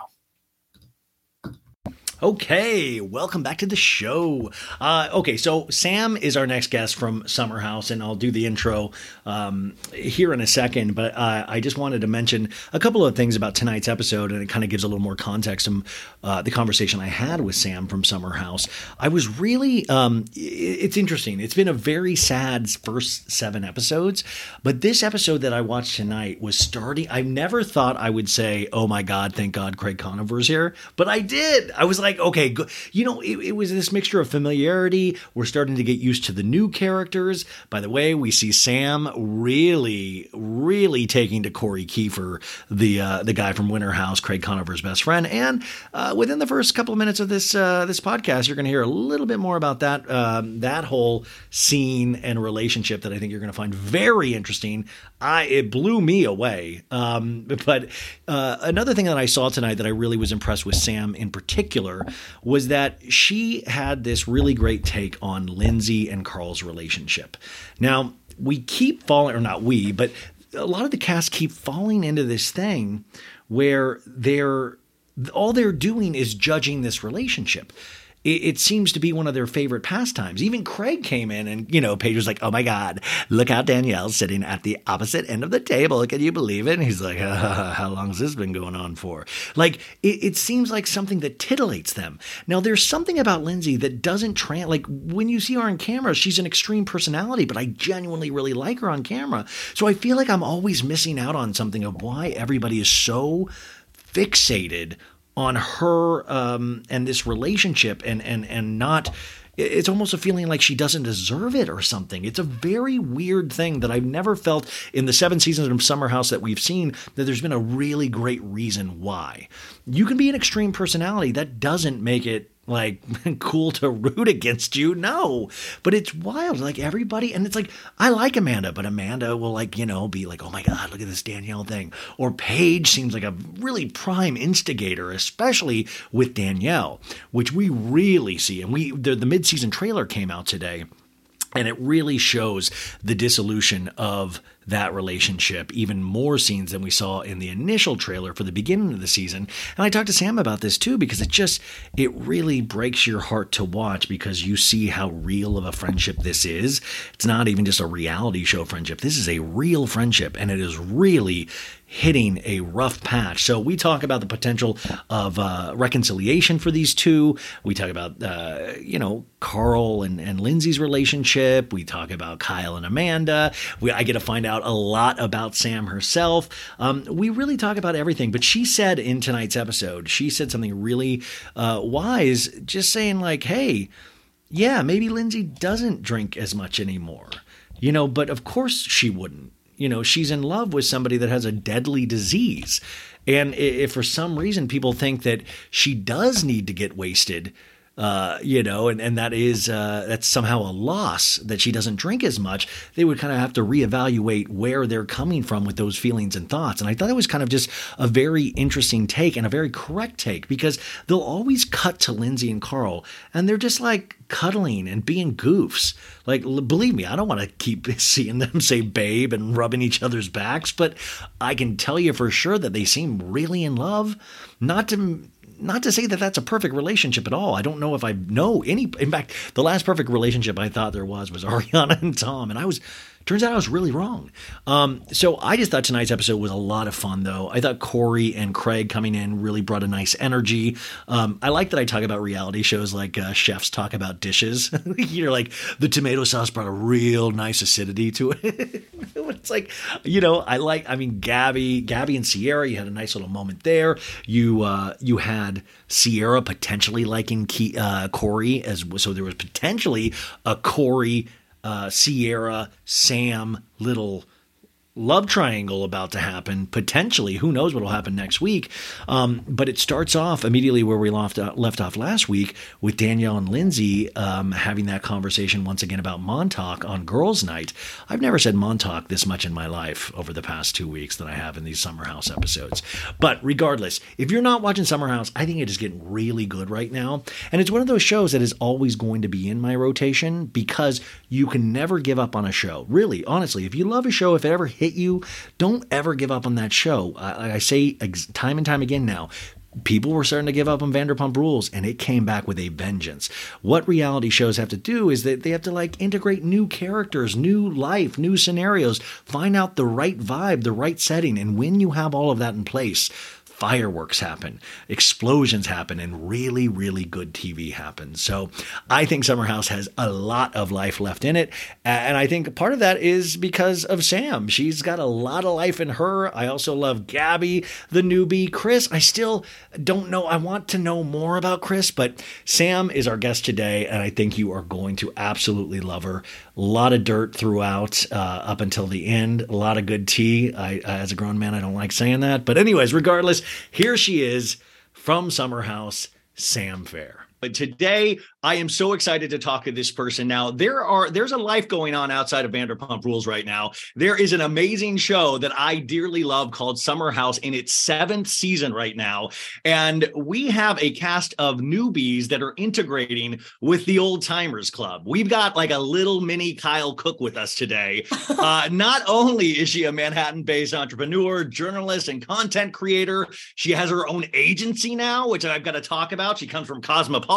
Okay, welcome back to the show. Uh, okay, so Sam is our next guest from Summer House, and I'll do the intro um, here in a second. But uh, I just wanted to mention a couple of things about tonight's episode, and it kind of gives a little more context to uh, the conversation I had with Sam from Summer House. I was really, um, it's interesting. It's been a very sad first seven episodes, but this episode that I watched tonight was starting. I never thought I would say, "Oh my God, thank God Craig Conover's here," but I did. I was like like, okay, go. you know, it, it, was this mixture of familiarity. We're starting to get used to the new characters. By the way, we see Sam really, really taking to Kory Keefer, the uh, the guy from Winter House, Craig Conover's best friend. And uh, within the first couple of minutes of this uh, this podcast, you're going to hear a little bit more about that um, that whole scene and relationship that I think you're going to find very interesting. I it blew me away. Um, but uh, another thing that I saw tonight that I really was impressed with Sam in particular was that she had this really great take on Lindsay and Carl's relationship. Now, we keep falling, or not we, but a lot of the cast keep falling into this thing where they're all they're doing is judging this relationship it, it, seems to be one of their favorite pastimes. Even Craig came in and, you know, Paige was like, oh my God, look how Danielle's sitting at the opposite end of the table. Can you believe it? And he's like, uh, how long has this been going on for? Like, it, it seems like something that titillates them. Now, there's something about Lindsay that doesn't trans, like when you see her on camera, she's an extreme personality, but I genuinely really like her on camera. So I feel like I'm always missing out on something of why everybody is so fixated on her um, and this relationship and and and not it's almost a feeling like she doesn't deserve it or something. It's a very weird thing that I've never felt in the seven seasons of Summer House that we've seen that there's been a really great reason why. You can be an extreme personality. That doesn't make it like cool to root against you. No, but it's wild. Like everybody, and it's like I like Amanda, but Amanda will like you know be like, oh my god, look at this Danielle thing. Or Paige seems like a really prime instigator, especially with Danielle, which we really see. And we the, the mid season trailer came out today, and it really shows the dissolution of that relationship, even more scenes than we saw in the initial trailer for the beginning of the season. And I talked to Sam about this too, because it just, it really breaks your heart to watch because you see how real of a friendship this is. It's not even just a reality show friendship. This is a real friendship, and it is really hitting a rough patch. So we talk about the potential of uh, reconciliation for these two. We talk about, uh, you know, Carl and, and Lindsay's relationship. We talk about Kyle and Amanda. We, I get to find out a lot about Sam herself. Um, we really talk about everything. But she said in tonight's episode, she said something really uh, wise, just saying, like, hey, yeah, maybe Lindsay doesn't drink as much anymore. You know, but of course she wouldn't you know, she's in love with somebody that has a deadly disease. And if for some reason people think that she does need to get wasted, uh, you know, and, and that is uh, that's somehow a loss that she doesn't drink as much, they would kind of have to reevaluate where they're coming from with those feelings and thoughts. And I thought it was kind of just a very interesting take and a very correct take because they'll always cut to Lindsay and Carl, and they're just like cuddling and being goofs. Like, believe me, I don't want to keep seeing them say babe and rubbing each other's backs, but I can tell you for sure that they seem really in love. Not to not to say that that's a perfect relationship at all. I don't know if I know any. In fact, the last perfect relationship I thought there was was Ariana and Tom, and I was Turns out I was really wrong. Um, so I just thought tonight's episode was a lot of fun, though. I thought Kory and Craig coming in really brought a nice energy. Um, I like that I talk about reality shows like uh, chefs talk about dishes. you know, like the tomato sauce brought a real nice acidity to it. it's like, you know, I like. I mean, Gabby, Gabby and Ciara, you had a nice little moment there. You uh, you had Ciara potentially liking Key, uh, Kory as so there was potentially a Kory uh, Ciara, Sam, Little love triangle about to happen. Potentially who knows what will happen next week. Um, but it starts off immediately where we left, uh, left off last week with danielle and lindsay um, having that conversation once again about montauk on girls night. I've never said montauk this much in my life over the past two weeks that i have in these summer house episodes. But regardless if you're not watching summer house i think it is getting really good right now. And it's one of those shows that is always going to be in my rotation because you can never give up on a show. Really honestly if you love a show if it ever hits you, don't ever give up on that show. I, I say time and time again now, people were starting to give up on Vanderpump Rules, and it came back with a vengeance. What reality shows have to do is that they have to like integrate new characters, new life, new scenarios, find out the right vibe, the right setting, and when you have all of that in place, fireworks happen, explosions happen, and really, really good TV happens. So I think Summer House has a lot of life left in it. And I think part of that is because of Sam. She's got a lot of life in her. I also love Gabby, the newbie. Chris, I still don't know. I want to know more about Chris, but Sam is our guest today, and I think you are going to absolutely love her. A lot of dirt throughout uh, up until the end, a lot of good tea. I, as a grown man, I don't like saying that. But, anyways, regardless, here she is from Summer House, Sam Feher. But today I am so excited to talk to this person now. There are there's a life going on outside of Vanderpump Rules right now. There is an amazing show that I dearly love called Summer House in its seventh season right now, and we have a cast of newbies that are integrating with the old timers club. We've got like a little mini Kyle Cooke with us today. uh, not only is she a Manhattan-based entrepreneur, journalist, and content creator, she has her own agency now, which I've got to talk about. She comes from Cosmopolitan,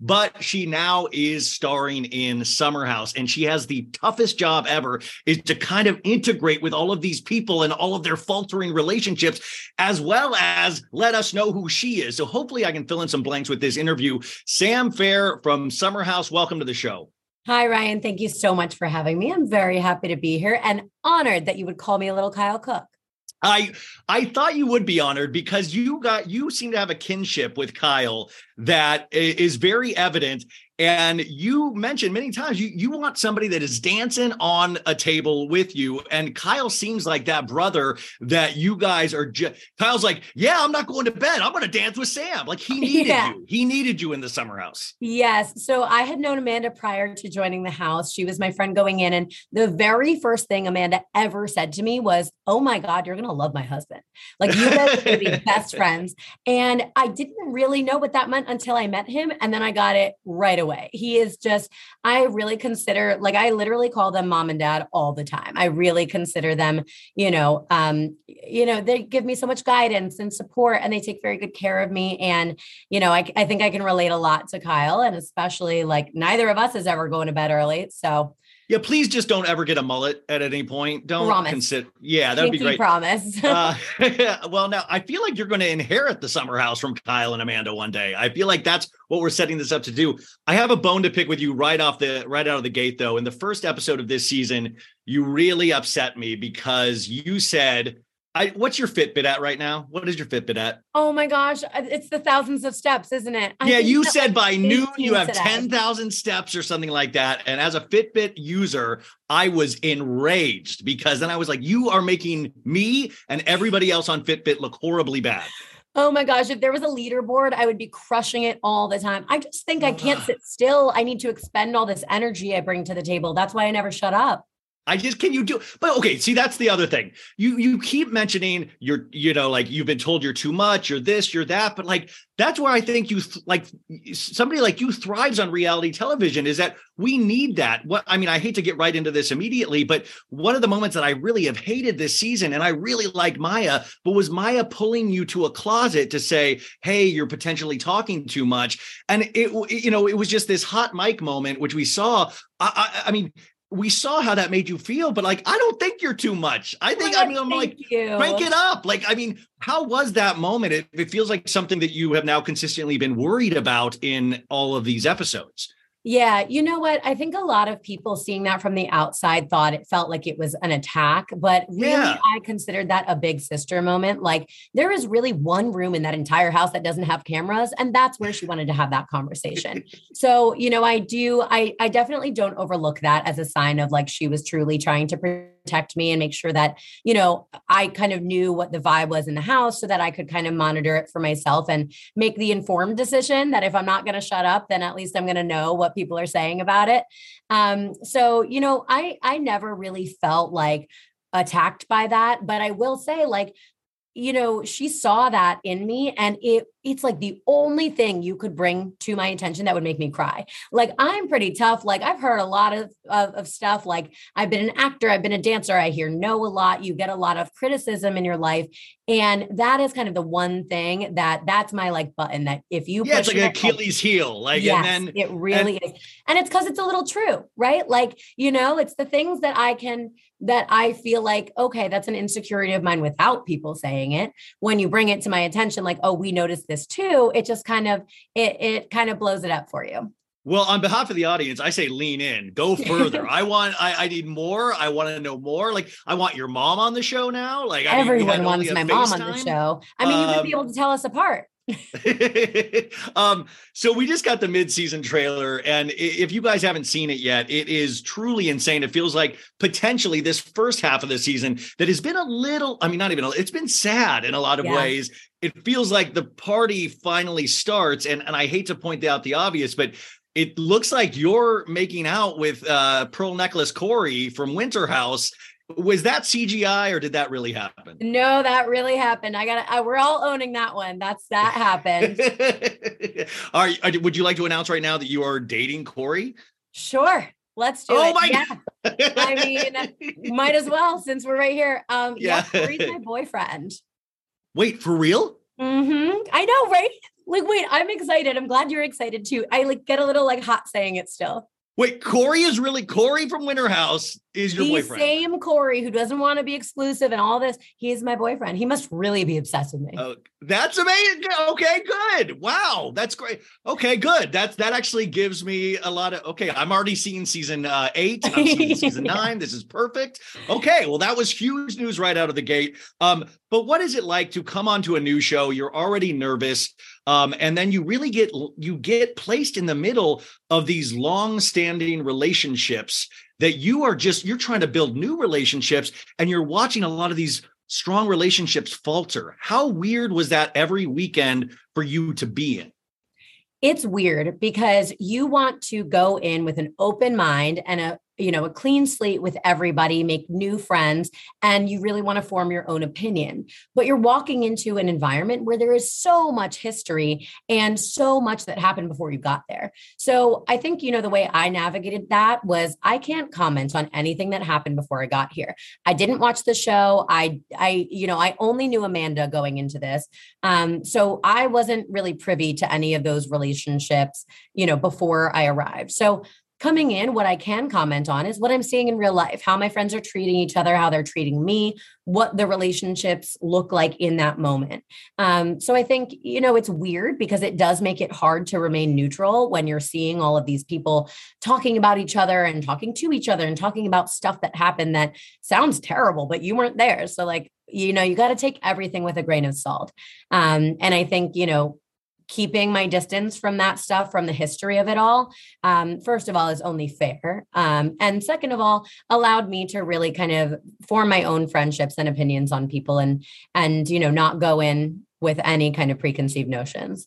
but she now is starring in Summer House, and she has the toughest job ever is to kind of integrate with all of these people and all of their faltering relationships, as well as let us know who she is. So hopefully, I can fill in some blanks with this interview. Sam Feher from Summer House, welcome to the show. Hi, Ryan. Thank you so much for having me. I'm very happy to be here and honored that you would call me a little Kyle Cooke. I I thought you would be honored because you got you seem to have a kinship with Kyle that is very evident And you mentioned many times you you want somebody that is dancing on a table with you. And Kyle seems like that brother that you guys are just Kyle's like, yeah, I'm not going to bed. I'm going to dance with Sam. Like he needed yeah. you. He needed you in the summer house. Yes. So I had known Amanda prior to joining the house. She was my friend going in. And the very first thing Amanda ever said to me was, Oh my God, you're going to love my husband. Like you guys are be best friends. And I didn't really know what that meant until I met him. And then I got it right away. He is just, I really consider, like, I literally call them mom and dad all the time. I really consider them, you know, um, you know, they give me so much guidance and support and they take very good care of me. And, you know, I, I think I can relate a lot to Kyle and especially like neither of us is ever going to bed early. So yeah, please just don't ever get a mullet at any point. Don't promise. consider. Yeah, that'd be great. Promise. uh, well, now I feel like you're going to inherit the summer house from Kyle and Amanda one day. I feel like that's what we're setting this up to do. I have a bone to pick with you right off the right out of the gate, though. In the first episode of this season, you really upset me because you said I, what's your Fitbit at right now? What is your Fitbit at? Oh my gosh, uh, it's the thousands of steps, isn't it? I yeah, you said by noon you have 10,000 steps or something like that. And as a Fitbit user, I was enraged because then I was like, you are making me and everybody else on Fitbit look horribly bad. Oh my gosh, if there was a leaderboard, I would be crushing it all the time. I just think I can't sit still. I need to expend all this energy I bring to the table. That's why I never shut up. I just can you do but okay, see that's the other thing. You you keep mentioning you're you know like you've been told you're too much, you're this, you're that, but like that's where I think you th- like somebody like you thrives on reality television is that we need that. What I mean, I hate to get right into this immediately, but one of the moments that I really have hated this season and I really like Maya, but was Maya pulling you to a closet to say, "Hey, you're potentially talking too much." And it you know, it was just this hot mic moment which we saw I, I, I mean, we saw how that made you feel, but like, I don't think you're too much. I think, well, I mean, I'm like, you. crank it up. Like, I mean, how was that moment? It, it feels like something that you have now consistently been worried about in all of these episodes. Yeah, you know what? I think a lot of people seeing that from the outside thought it felt like it was an attack, but really yeah. I considered that a big sister moment. Like there is really one room in that entire house that doesn't have cameras and that's where she wanted to have that conversation. so, you know, I do I I definitely don't overlook that as a sign of like she was truly trying to protect me and make sure that, you know, I kind of knew what the vibe was in the house so that I could kind of monitor it for myself and make the informed decision that if I'm not going to shut up, then at least I'm going to know what people are saying about it. Um, so, you know, I I never really felt like attacked by that, but I will say like you know, she saw that in me and it it's like the only thing you could bring to my attention that would make me cry. Like I'm pretty tough. Like I've heard a lot of, of, of stuff. Like I've been an actor, I've been a dancer. I hear no a lot. You get a lot of criticism in your life, and that is kind of the one thing that that's my like button. That if you yeah, it's like Achilles heel. Like yes, and then it really and- is, and it's because it's a little true, right? Like you know, it's the things that I can that I feel like, okay, that's an insecurity of mine without people saying it. When you bring it to my attention, like, oh, we noticed this too, it just kind of it it kind of blows it up for you. Well, on behalf of the audience, I say lean in, go further. I want, I, I need more. I want to know more. Like, I want your mom on the show now. Like, everyone wants my mom on the show. I mean, um, you would be able to tell us apart. um, so we just got the mid-season trailer, and if you guys haven't seen it yet, it is truly insane. It feels like potentially this first half of the season that has been a little, I mean, not even, it's been sad in a lot of yeah. ways. It feels like the party finally starts, and and I hate to point out the obvious, but it looks like you're making out with uh, Pearl Necklace Kory from Winter House was that CGI or did that really happen? No, that really happened. I got to, we're all owning that one. That's that happened. are, are, would you like to announce right now that you are dating Kory? Sure. Let's do it. oh it. My yeah. I mean, might as well since we're right here. Um, yeah, yeah Kory's my boyfriend. Wait, for real? Mm-hmm. I know, right? Like, wait, I'm excited. I'm glad you're excited too. I like get a little like hot saying it still. Wait, Kory is really Kory from Winter House is your the boyfriend. Same Corey who doesn't want to be exclusive and all this. He's my boyfriend. He must really be obsessed with me. Uh, that's amazing. Okay, good. Wow, that's great. Okay, good. That's that actually gives me a lot of. Okay, I'm already seeing season uh, eight. I'm seeing season yeah. nine. This is perfect. Okay, well that was huge news right out of the gate. Um, but what is it like to come onto a new show? You're already nervous. Um, and then you really get you get placed in the middle of these long-standing relationships that you are just you're trying to build new relationships and you're watching a lot of these strong relationships falter. How weird was that every weekend for you to be in? It's weird because you want to go in with an open mind and a you know a clean slate with everybody make new friends and you really want to form your own opinion. But you're walking into an environment where there is so much history and so much that happened before you got there. So i think you know the way i navigated that was i can't comment on anything that happened before i got here. I didn't watch the show. I i you know i only knew amanda going into this. Um so i wasn't really privy to any of those relationships you know before i arrived. So coming in, what I can comment on is what I'm seeing in real life, how my friends are treating each other, how they're treating me, what the relationships look like in that moment. Um, so I think, you know, it's weird because it does make it hard to remain neutral when you're seeing all of these people talking about each other and talking to each other and talking about stuff that happened that sounds terrible, but you weren't there. So, like, you know, you got to take everything with a grain of salt. Um, and I think, you know, keeping my distance from that stuff from the history of it all um, first of all is only fair um, and second of all allowed me to really kind of form my own friendships and opinions on people and and you know not go in with any kind of preconceived notions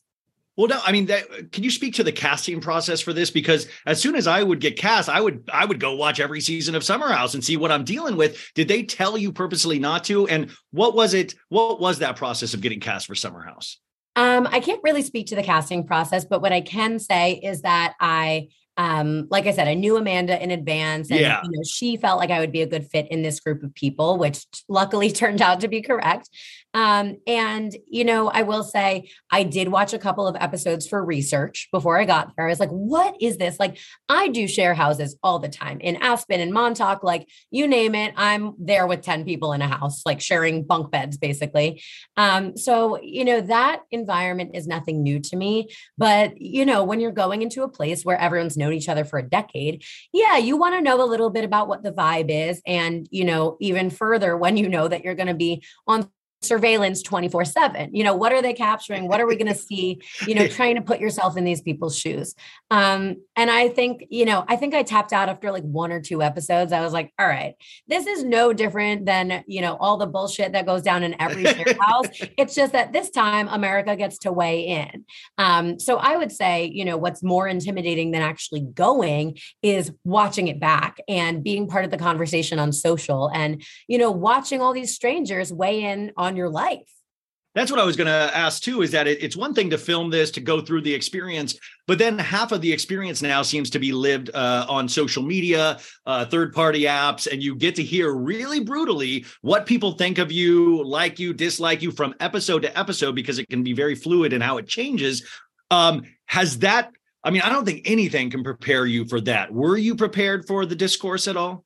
well, no, I mean, that, can you speak to the casting process for this? Because as soon as I would get cast, I would I would go watch every season of Summer House and see what I'm dealing with. Did they tell you purposely not to? And what was it? What was that process of getting cast for Summer House? Um, I can't really speak to the casting process, but what I can say is that I um, like I said, I knew Amanda in advance, and yeah. you know, she felt like I would be a good fit in this group of people, which luckily turned out to be correct. Um, and you know, I will say I did watch a couple of episodes for research before I got there. I was like, what is this? Like, I do share houses all the time in Aspen and Montauk, like you name it, I'm there with 10 people in a house, like sharing bunk beds, basically. Um, so you know, that environment is nothing new to me. But you know, when you're going into a place where everyone's known each other for a decade, yeah, you want to know a little bit about what the vibe is. And, you know, even further, when you know that you're going to be on surveillance 24 7 you know what are they capturing? What are we going to see? You know trying to put yourself in these people's shoes. Um and i think you know i think i tapped out after like one or two episodes. I was like all right this is no different than you know all the bullshit that goes down in every house. It's just that this time america gets to weigh in. Um so i would say you know what's more intimidating than actually going is watching it back and being part of the conversation on social and you know watching all these strangers weigh in on your life. That's what I was going to ask too. Is that it, it's one thing to film this to go through the experience, but then half of the experience now seems to be lived uh, on social media, uh, third-party apps, and you get to hear really brutally what people think of you, like you, dislike you from episode to episode because it can be very fluid in how it changes. Um, has that? I mean, I don't think anything can prepare you for that. Were you prepared for the discourse at all?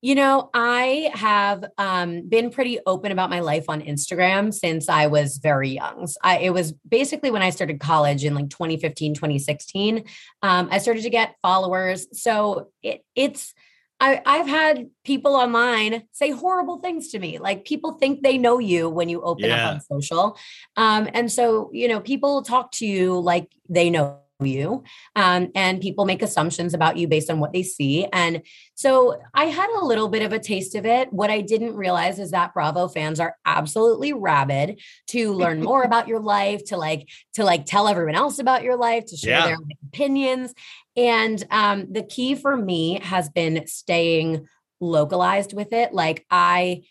You know, I have um, been pretty open about my life on Instagram since I was very young. I, it was basically when I started college in like 2015, 2016. Um, I started to get followers. So it, it's, I, I've had people online say horrible things to me. Like people think they know you when you open yeah. up on social. Um, and so, you know, people talk to you like they know you um, and people make assumptions about you based on what they see and so i had a little bit of a taste of it what i didn't realize is that bravo fans are absolutely rabid to learn more about your life to like to like tell everyone else about your life to share yeah. their opinions and um, the key for me has been staying localized with it like i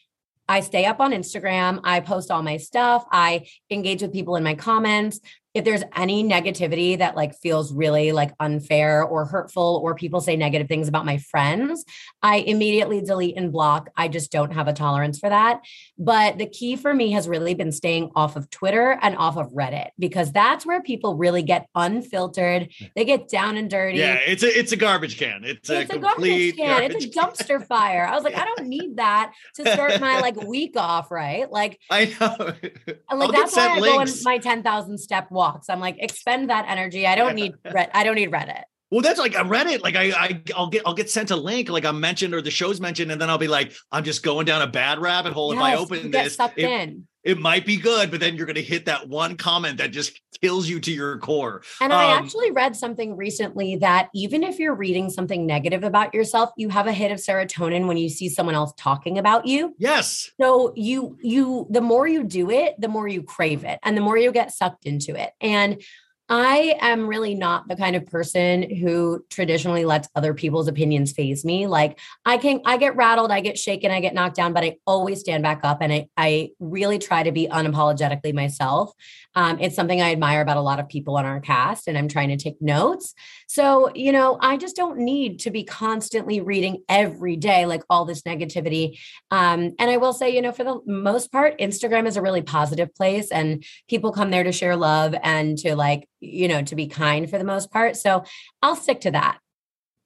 I stay up on Instagram. I post all my stuff. I engage with people in my comments if there's any negativity that like feels really like unfair or hurtful or people say negative things about my friends i immediately delete and block. I just don't have a tolerance for that. But the key for me has really been staying off of twitter and off of reddit because that's where people really get unfiltered. They get down and dirty. Yeah it's a it's a garbage can. It's, it's a, a garbage can. Garbage it's a dumpster can. fire. I was like i don't need that to start my like week off right? Like i know. like I'll that's why i links. go on my 10,000 step walk walks. I'm like, expend that energy. I don't need I don't need Reddit. Well, that's like I read it. Like I, I, I'll get, I'll get sent a link. Like I'm mentioned or the show's mentioned, and then I'll be like, I'm just going down a bad rabbit hole. Yes, if I open this, in. It might be good, but then you're going to hit that one comment that just kills you to your core. And um, I actually read something recently that even if you're reading something negative about yourself, you have a hit of serotonin when you see someone else talking about you. Yes. So you you the more you do it, the more you crave it and the more you get sucked into it. And I am really not the kind of person who traditionally lets other people's opinions faze me. Like I can, I get rattled, I get shaken, I get knocked down, but I always stand back up and I, I really try to be unapologetically myself. Um, it's something I admire about a lot of people on our cast, and I'm trying to take notes. So, you know, I just don't need to be constantly reading every day, like all this negativity. Um, and I will say, you know, for the most part, Instagram is a really positive place, and people come there to share love and to like, you know, to be kind for the most part. So I'll stick to that.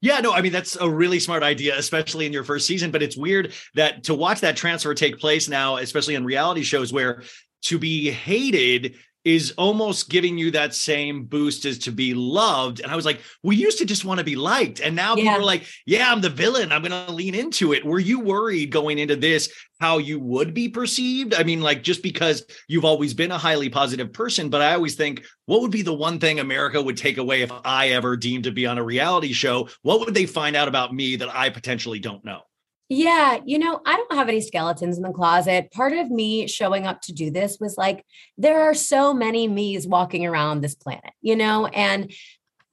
Yeah, no, I mean that's a really smart idea, especially in your first season. But it's weird that to watch that transfer take place now, especially in reality shows where to be hated is almost giving you that same boost as to be loved. And I was like, we used to just want to be liked. And now yeah. people are like, yeah, I'm the villain. I'm going to lean into it. Were you worried going into this how you would be perceived? I mean, like just because you've always been a highly positive person, but I always think, what would be the one thing America would take away if I ever deemed to be on a reality show? What would they find out about me that I potentially don't know? Yeah, you know, I don't have any skeletons in the closet. Part of me showing up to do this was like, there are so many me's walking around this planet, you know, and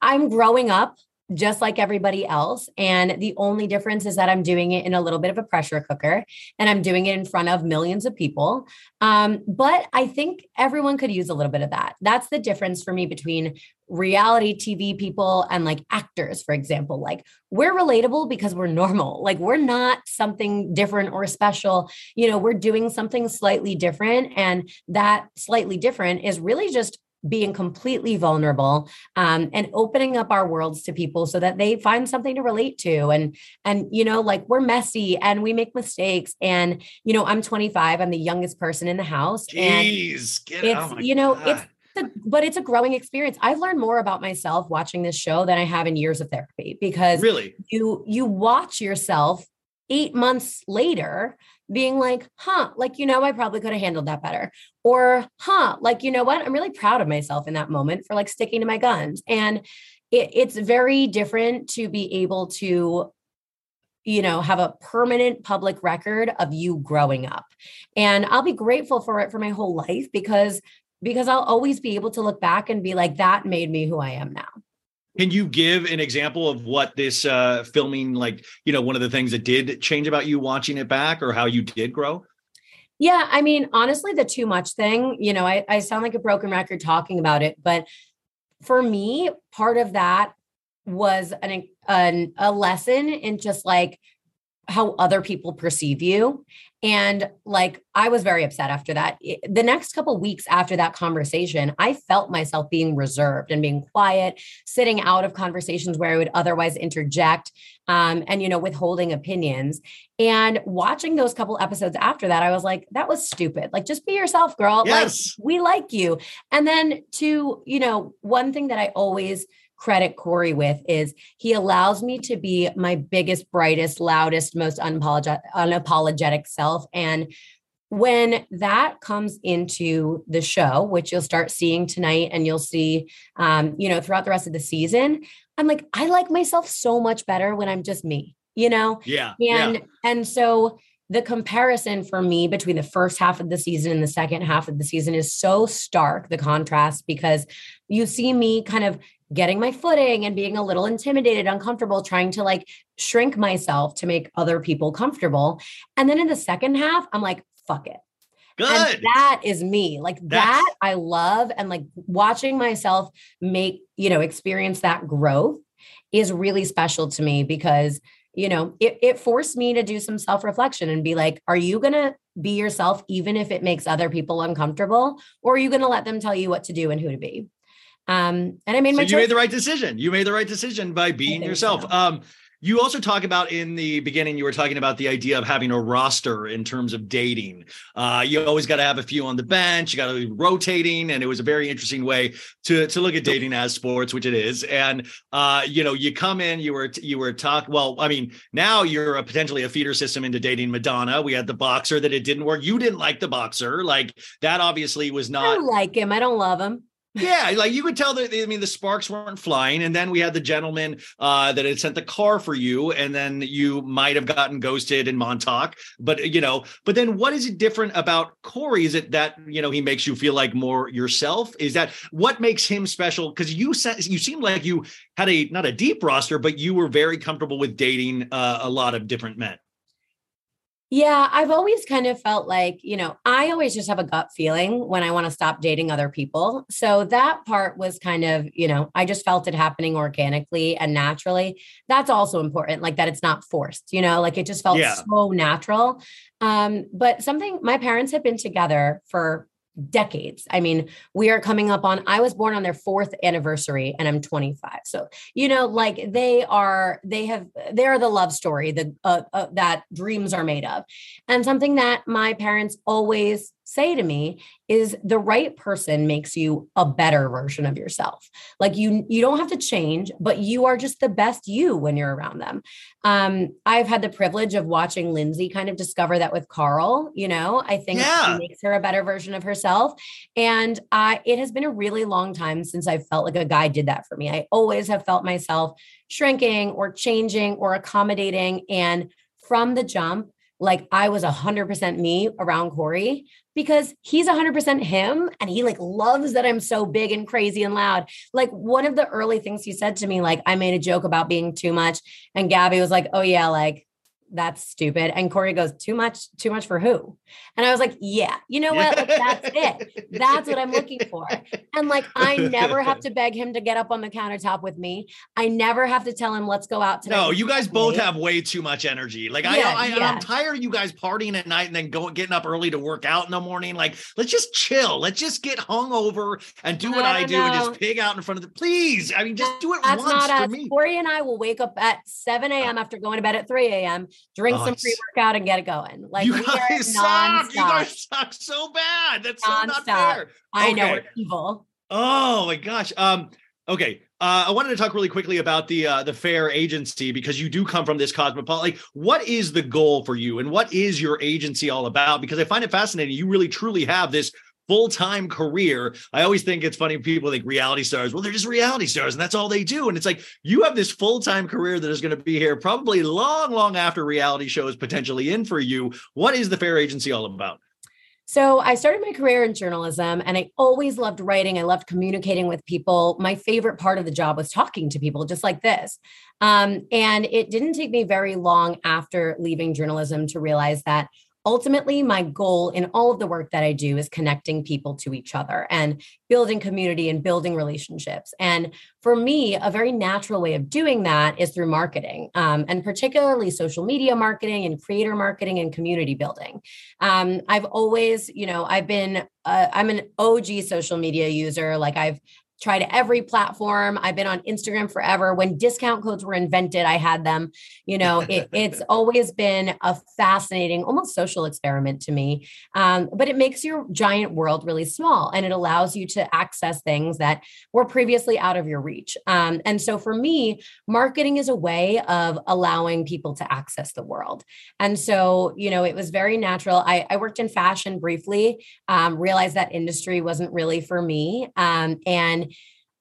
I'm growing up just like everybody else. And the only difference is that I'm doing it in a little bit of a pressure cooker and I'm doing it in front of millions of people. Um, but I think everyone could use a little bit of that. That's the difference for me between reality TV people and like actors, for example. Like we're relatable because we're normal. Like we're not something different or special. You know, we're doing something slightly different. And that slightly different is really just being completely vulnerable um, and opening up our worlds to people so that they find something to relate to and and you know like we're messy and we make mistakes and you know i'm 25 i'm the youngest person in the house Jeez, and it's oh you know God. it's a, but it's a growing experience. I've learned more about myself watching this show than I have in years of therapy because really you you watch yourself eight months later being like, huh, like, you know, I probably could have handled that better. Or, huh, like, you know what? I'm really proud of myself in that moment for like sticking to my guns. And it, it's very different to be able to you know, have a permanent public record of you growing up. And I'll be grateful for it for my whole life because because I'll always be able to look back and be like that made me who I am now. Can you give an example of what this uh, filming, like, you know, one of the things that did change about you watching it back or how you did grow? Yeah. I mean, honestly, the too much thing, you know, I, I sound like a broken record talking about it, but for me, part of that was an, an a lesson in just like how other people perceive you. And like i was very upset after that. The next couple weeks after that conversation i felt myself being reserved and being quiet sitting out of conversations where i would otherwise interject um, and you know withholding opinions. And watching those couple episodes after that i was like that was stupid. Like just be yourself girl. Yes. like we like you. And then to you know one thing that i always credit Kory with is he allows me to be my biggest, brightest, loudest, most unapologetic, unapologetic self. And when that comes into the show, which you'll start seeing tonight and you'll see, um, you know, throughout the rest of the season, I'm like, I like myself so much better when I'm just me, you know? Yeah. And, yeah. and so the comparison for me between the first half of the season and the second half of the season is so stark, the contrast, because you see me kind of getting my footing and being a little intimidated, uncomfortable, trying to like shrink myself to make other people comfortable. And then in the second half, I'm like, fuck it. Good. And that is me. Like That's- that I love. And like watching myself make, you know, experience that growth is really special to me because, you know, it, it forced me to do some self reflection and be like, are you going to be yourself even if it makes other people uncomfortable? Or are you going to let them tell you what to do and who to be? Um, and I made so my you made the right decision. You made the right decision by being yourself. So. Um, you also talk about in the beginning, you were talking about the idea of having a roster in terms of dating. Uh, you always got to have a few on the bench. You got to be rotating, and it was a very interesting way to to look at dating as sports, which it is. And uh, you know, you come in, you were you were talk. Well, I mean, now you're a potentially a feeder system into dating Madonna. We had the boxer that it didn't work. You didn't like the boxer, like that. Obviously, was not. I like him. I don't love him yeah, like you could tell that I mean the sparks weren't flying, and then we had the gentleman uh, that had sent the car for you, and then you might have gotten ghosted in Montauk. But you know, but then what is it different about Kory? Is it that you know he makes you feel like more yourself? Is that what makes him special? Because you said you seemed like you had a not a deep roster, but you were very comfortable with dating uh, a lot of different men. Yeah, I've always kind of felt like, you know, I always just have a gut feeling when I want to stop dating other people. So that part was kind of, you know, I just felt it happening organically and naturally. That's also important, like that it's not forced, you know, like it just felt yeah. so natural. Um, but something my parents have been together for decades. I mean, we are coming up on, I was born on their fourth anniversary and I'm 25. So, you know, like they are, they have, they're the love story that, uh, uh, that dreams are made of. And something that my parents always say to me is the right person makes you a better version of yourself. Like you you don't have to change but you are just the best you when you're around them. Um i've had the privilege of watching lindsay kind of discover that with carl you know? I think yeah. makes her a better version of herself. And i it has been a really long time since i felt like a guy did that for me. I always have felt myself shrinking or changing or accommodating. And from the jump like I was 100% me around Kory because he's 100% him and he like loves that I'm so big and crazy and loud. Like one of the early things he said to me like I made a joke about being too much and Gabby was like, "Oh yeah, like that's stupid. And Kory goes, too much, too much for who? And I was like, yeah, you know what? Like, that's it. That's what I'm looking for. And like, I never have to beg him to get up on the countertop with me. I never have to tell him, let's go out tonight. No, you guys both have way too much energy. Like, yeah, I, I, yeah. I'm tired of you guys partying at night and then going, getting up early to work out in the morning. Like, let's just chill. Let's just get hung over and do what I, I do know. and just pig out in front of the, please. I mean, just do it that's once not for us. me. Kory and I will wake up at 7 a.m. after going to bed at 3 a.m drink oh, some pre workout and get it going. Like you guys suck. You guys suck so bad. That's so not fair. I know we're evil. Oh my gosh. Um. Okay. Uh, I wanted to talk really quickly about the uh, the fair agency because you do come from this cosmopolitan. Like, what is the goal for you, and what is your agency all about? Because I find it fascinating. You really truly have this full time career. I always think it's funny people think reality stars, well, they're just reality stars and that's all they do. And it's like you have this full time career that is going to be here probably long, long after reality shows potentially in for you. What is the Fair Agency all about? So I started my career in journalism and I always loved writing. I loved communicating with people. My favorite part of the job was talking to people just like this. Um, and it didn't take me very long after leaving journalism to realize that ultimately my goal in all of the work that i do is connecting people to each other and building community and building relationships. And for me a very natural way of doing that is through marketing um, and particularly social media marketing and creator marketing and community building. Um, i've always you know i've been uh, i'm an og social media user. Like i've tried every platform. I've been on Instagram forever. When discount codes were invented, I had them. You know, it, it's always been a fascinating, almost social experiment to me. Um, but it makes your giant world really small and it allows you to access things that were previously out of your reach. Um, and so for me, marketing is a way of allowing people to access the world. And so, you know, it was very natural. I, I worked in fashion briefly, um, realized that industry wasn't really for me. Um, and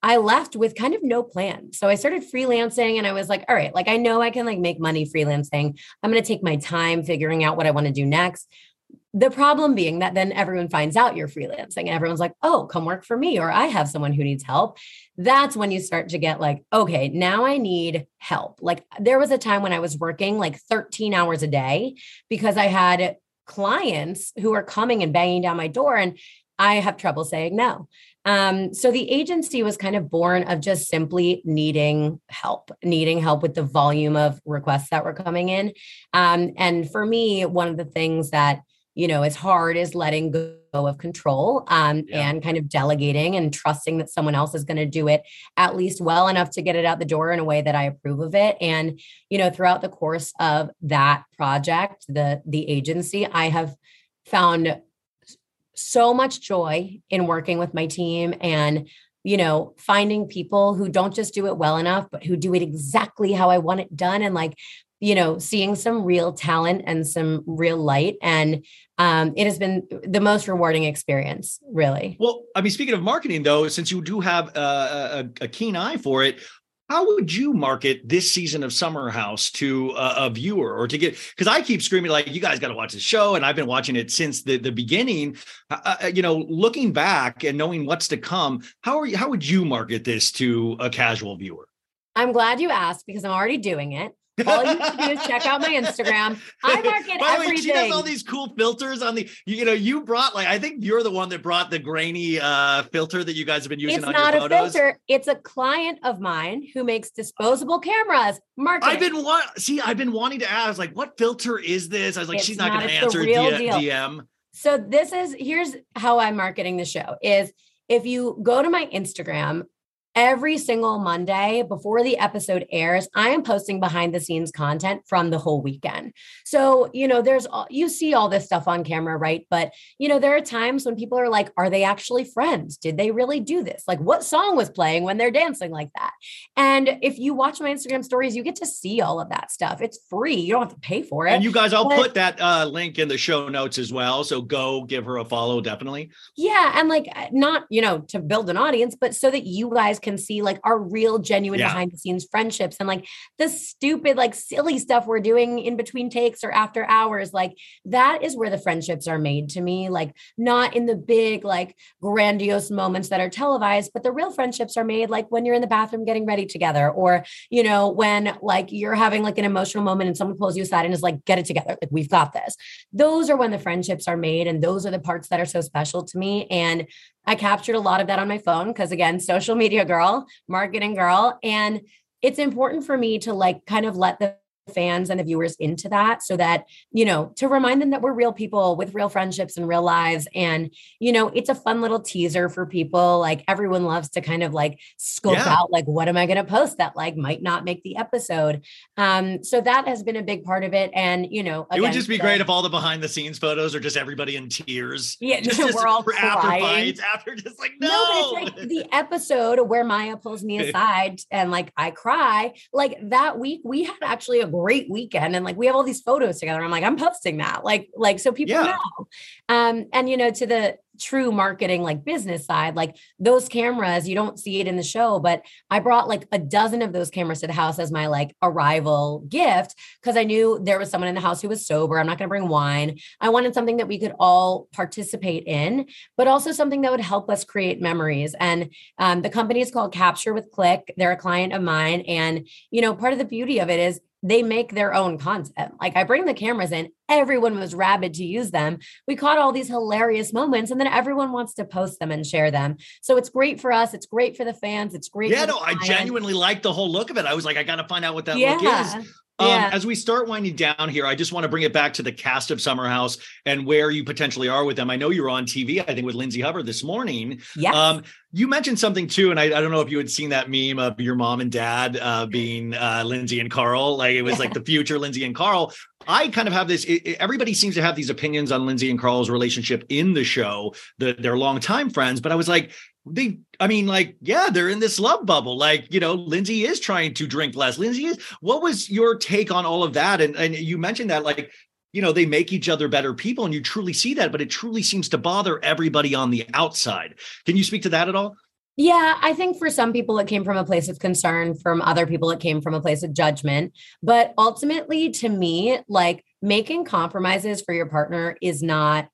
I left with kind of no plan. So I started freelancing and I was like, all right, like I know I can like make money freelancing. I'm going to take my time figuring out what I want to do next. The problem being that then everyone finds out you're freelancing and everyone's like, oh, come work for me, or I have someone who needs help. That's when you start to get like, okay, now I need help. Like there was a time when I was working like 13 hours a day because I had clients who are coming and banging down my door and I have trouble saying no. Um, so the agency was kind of born of just simply needing help, needing help with the volume of requests that were coming in. Um, and for me, one of the things that you know, is hard is letting go of control um, yeah. and kind of delegating and trusting that someone else is going to do it at least well enough to get it out the door in a way that I approve of it. And, you know, throughout the course of that project, the the agency, I have found so much joy in working with my team and you know, finding people who don't just do it well enough, but who do it exactly how I want it done. And like, you know, seeing some real talent and some real light. And um, it has been the most rewarding experience, really. Well, I mean, speaking of marketing, though, since you do have a, a, a keen eye for it, how would you market this season of Summer House to a, a viewer or to get? Because I keep screaming like, "You guys got to watch the show," and I've been watching it since the the beginning. Uh, uh, you know, looking back and knowing what's to come, how are you? How would you market this to a casual viewer? I'm glad you asked because I'm already doing it. All you have to do is check out my Instagram. I market By everything. Way, she does all these cool filters on the. You, you, know, you brought like I think you're the one that brought the grainy uh, filter that you guys have been using. It's not a filter. It's a client of mine who makes disposable cameras. Market. I've been want see. I've been wanting to ask like, what filter is this? I was like, it's she's not, not going to answer D- DM. So this is here's how I'm marketing the show is if you go to my Instagram, every single Monday before the episode airs, I am posting behind the scenes content from the whole weekend. So, you know, there's all, you see all this stuff on camera, right? But, you know, there are times when people are like, are they actually friends? Did they really do this? Like, what song was playing when they're dancing like that? And if you watch my Instagram stories, you get to see all of that stuff. It's free. You don't have to pay for it. And you guys, I'll but, put that uh, link in the show notes as well. So go give her a follow, definitely. Yeah. And like, not, you know, to build an audience, but so that you guys can see like our real genuine yeah. behind the scenes friendships and like the stupid like silly stuff we're doing in between takes or after hours like that is where the friendships are made to me like not in the big like grandiose moments that are televised but the real friendships are made like when you're in the bathroom getting ready together or you know when like you're having like an emotional moment and someone pulls you aside and is like get it together like we've got this those are when the friendships are made and those are the parts that are so special to me and I captured a lot of that on my phone because, again, social media girl, marketing girl. And it's important for me to like kind of let the fans and the viewers into that so that you know to remind them that we're real people with real friendships and real lives. And you know it's a fun little teaser for people. Like everyone loves to kind of like scope yeah. out like what am i going to post that like might not make the episode. Um so that has been a big part of it. And you know again, it would just be great if all the behind the scenes photos are just everybody in tears. Yeah just, we're all crying. after fights after just like no, no but it's like the episode where mya pulls me aside and like i cry. Like that week we had actually a great weekend and like we have all these photos together. I'm like i'm posting that. Like like so people yeah. know. Um and you know to the true marketing like business side like those cameras you don't see it in the show but i brought like a dozen of those cameras to the house as my like arrival gift because i knew there was someone in the house who was sober. I'm not going to bring wine. I wanted something that we could all participate in but also something that would help us create memories. And um, the company is called capture with click. They're a client of mine and you know part of the beauty of it is they make their own content. Like I bring the cameras in, everyone was rabid to use them. We caught all these hilarious moments, and then everyone wants to post them and share them. So it's great for us. It's great for the fans. It's great. Yeah, no, I genuinely like the whole look of it. I was like, I got to find out what that yeah. look is. Um, yeah. As we start winding down here, I just want to bring it back to the cast of Summer House and where you potentially are with them. I know you were on TV, I think, with Lindsay Hubbard this morning. Yeah. Um, you mentioned something too, and I, I, don't know if you had seen that meme of your mom and dad uh, being uh, Lindsay and Carl. Like it was like the future Lindsay and Carl. I kind of have this. It, everybody seems to have these opinions on Lindsay and Carl's relationship in the show. That they're longtime friends, but I was like, they i mean like yeah they're in this love bubble. Like you know lindsay is trying to drink less. Lindsay is what was your take on all of that? And and you mentioned that like you know they make each other better people and you truly see that but it truly seems to bother everybody on the outside. Can you speak to that at all? Yeah, I think for some people it came from a place of concern, from other people it came from a place of judgment. But ultimately, to me, like making compromises for your partner is not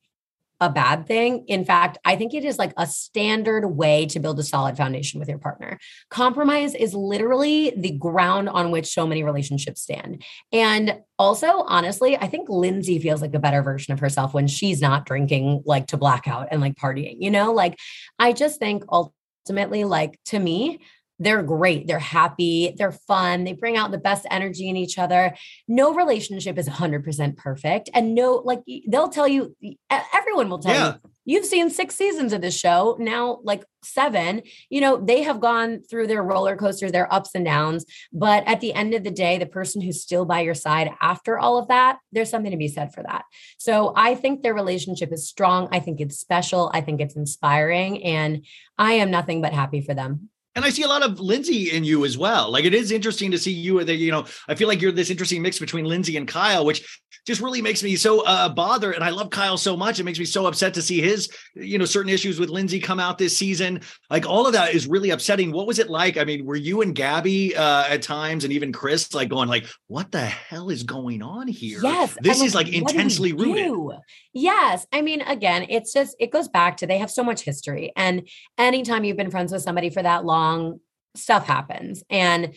a bad thing. In fact, I think it is like a standard way to build a solid foundation with your partner. Compromise is literally the ground on which so many relationships stand. And also, honestly, I think Lindsay feels like a better version of herself when she's not drinking like to blackout and like partying, you know? Like, I just think ultimately, like to me, they're great. They're happy. They're fun. They bring out the best energy in each other. No relationship is 100% perfect. And no, like they'll tell you, everyone will tell yeah. you, you've seen six seasons of this show, now like seven. You know, they have gone through their roller coasters, their ups and downs. But at the end of the day, the person who's still by your side after all of that, there's something to be said for that. So I think their relationship is strong. I think it's special. I think it's inspiring. And I am nothing but happy for them. And I see a lot of Lindsay in you as well. Like it is interesting to see you. That you know, I feel like you're this interesting mix between Lindsay and Kyle, which just really makes me so uh, bothered. And I love Kyle so much; it makes me so upset to see his, you know, certain issues with Lindsay come out this season. Like all of that is really upsetting. What was it like? I mean, were you and Gabby uh, at times, and even Chris, like going like, "What the hell is going on here?" Yes, this is like intensely rooted. Yes, I mean, again, it's just it goes back to they have so much history, and anytime you've been friends with somebody for that long stuff happens and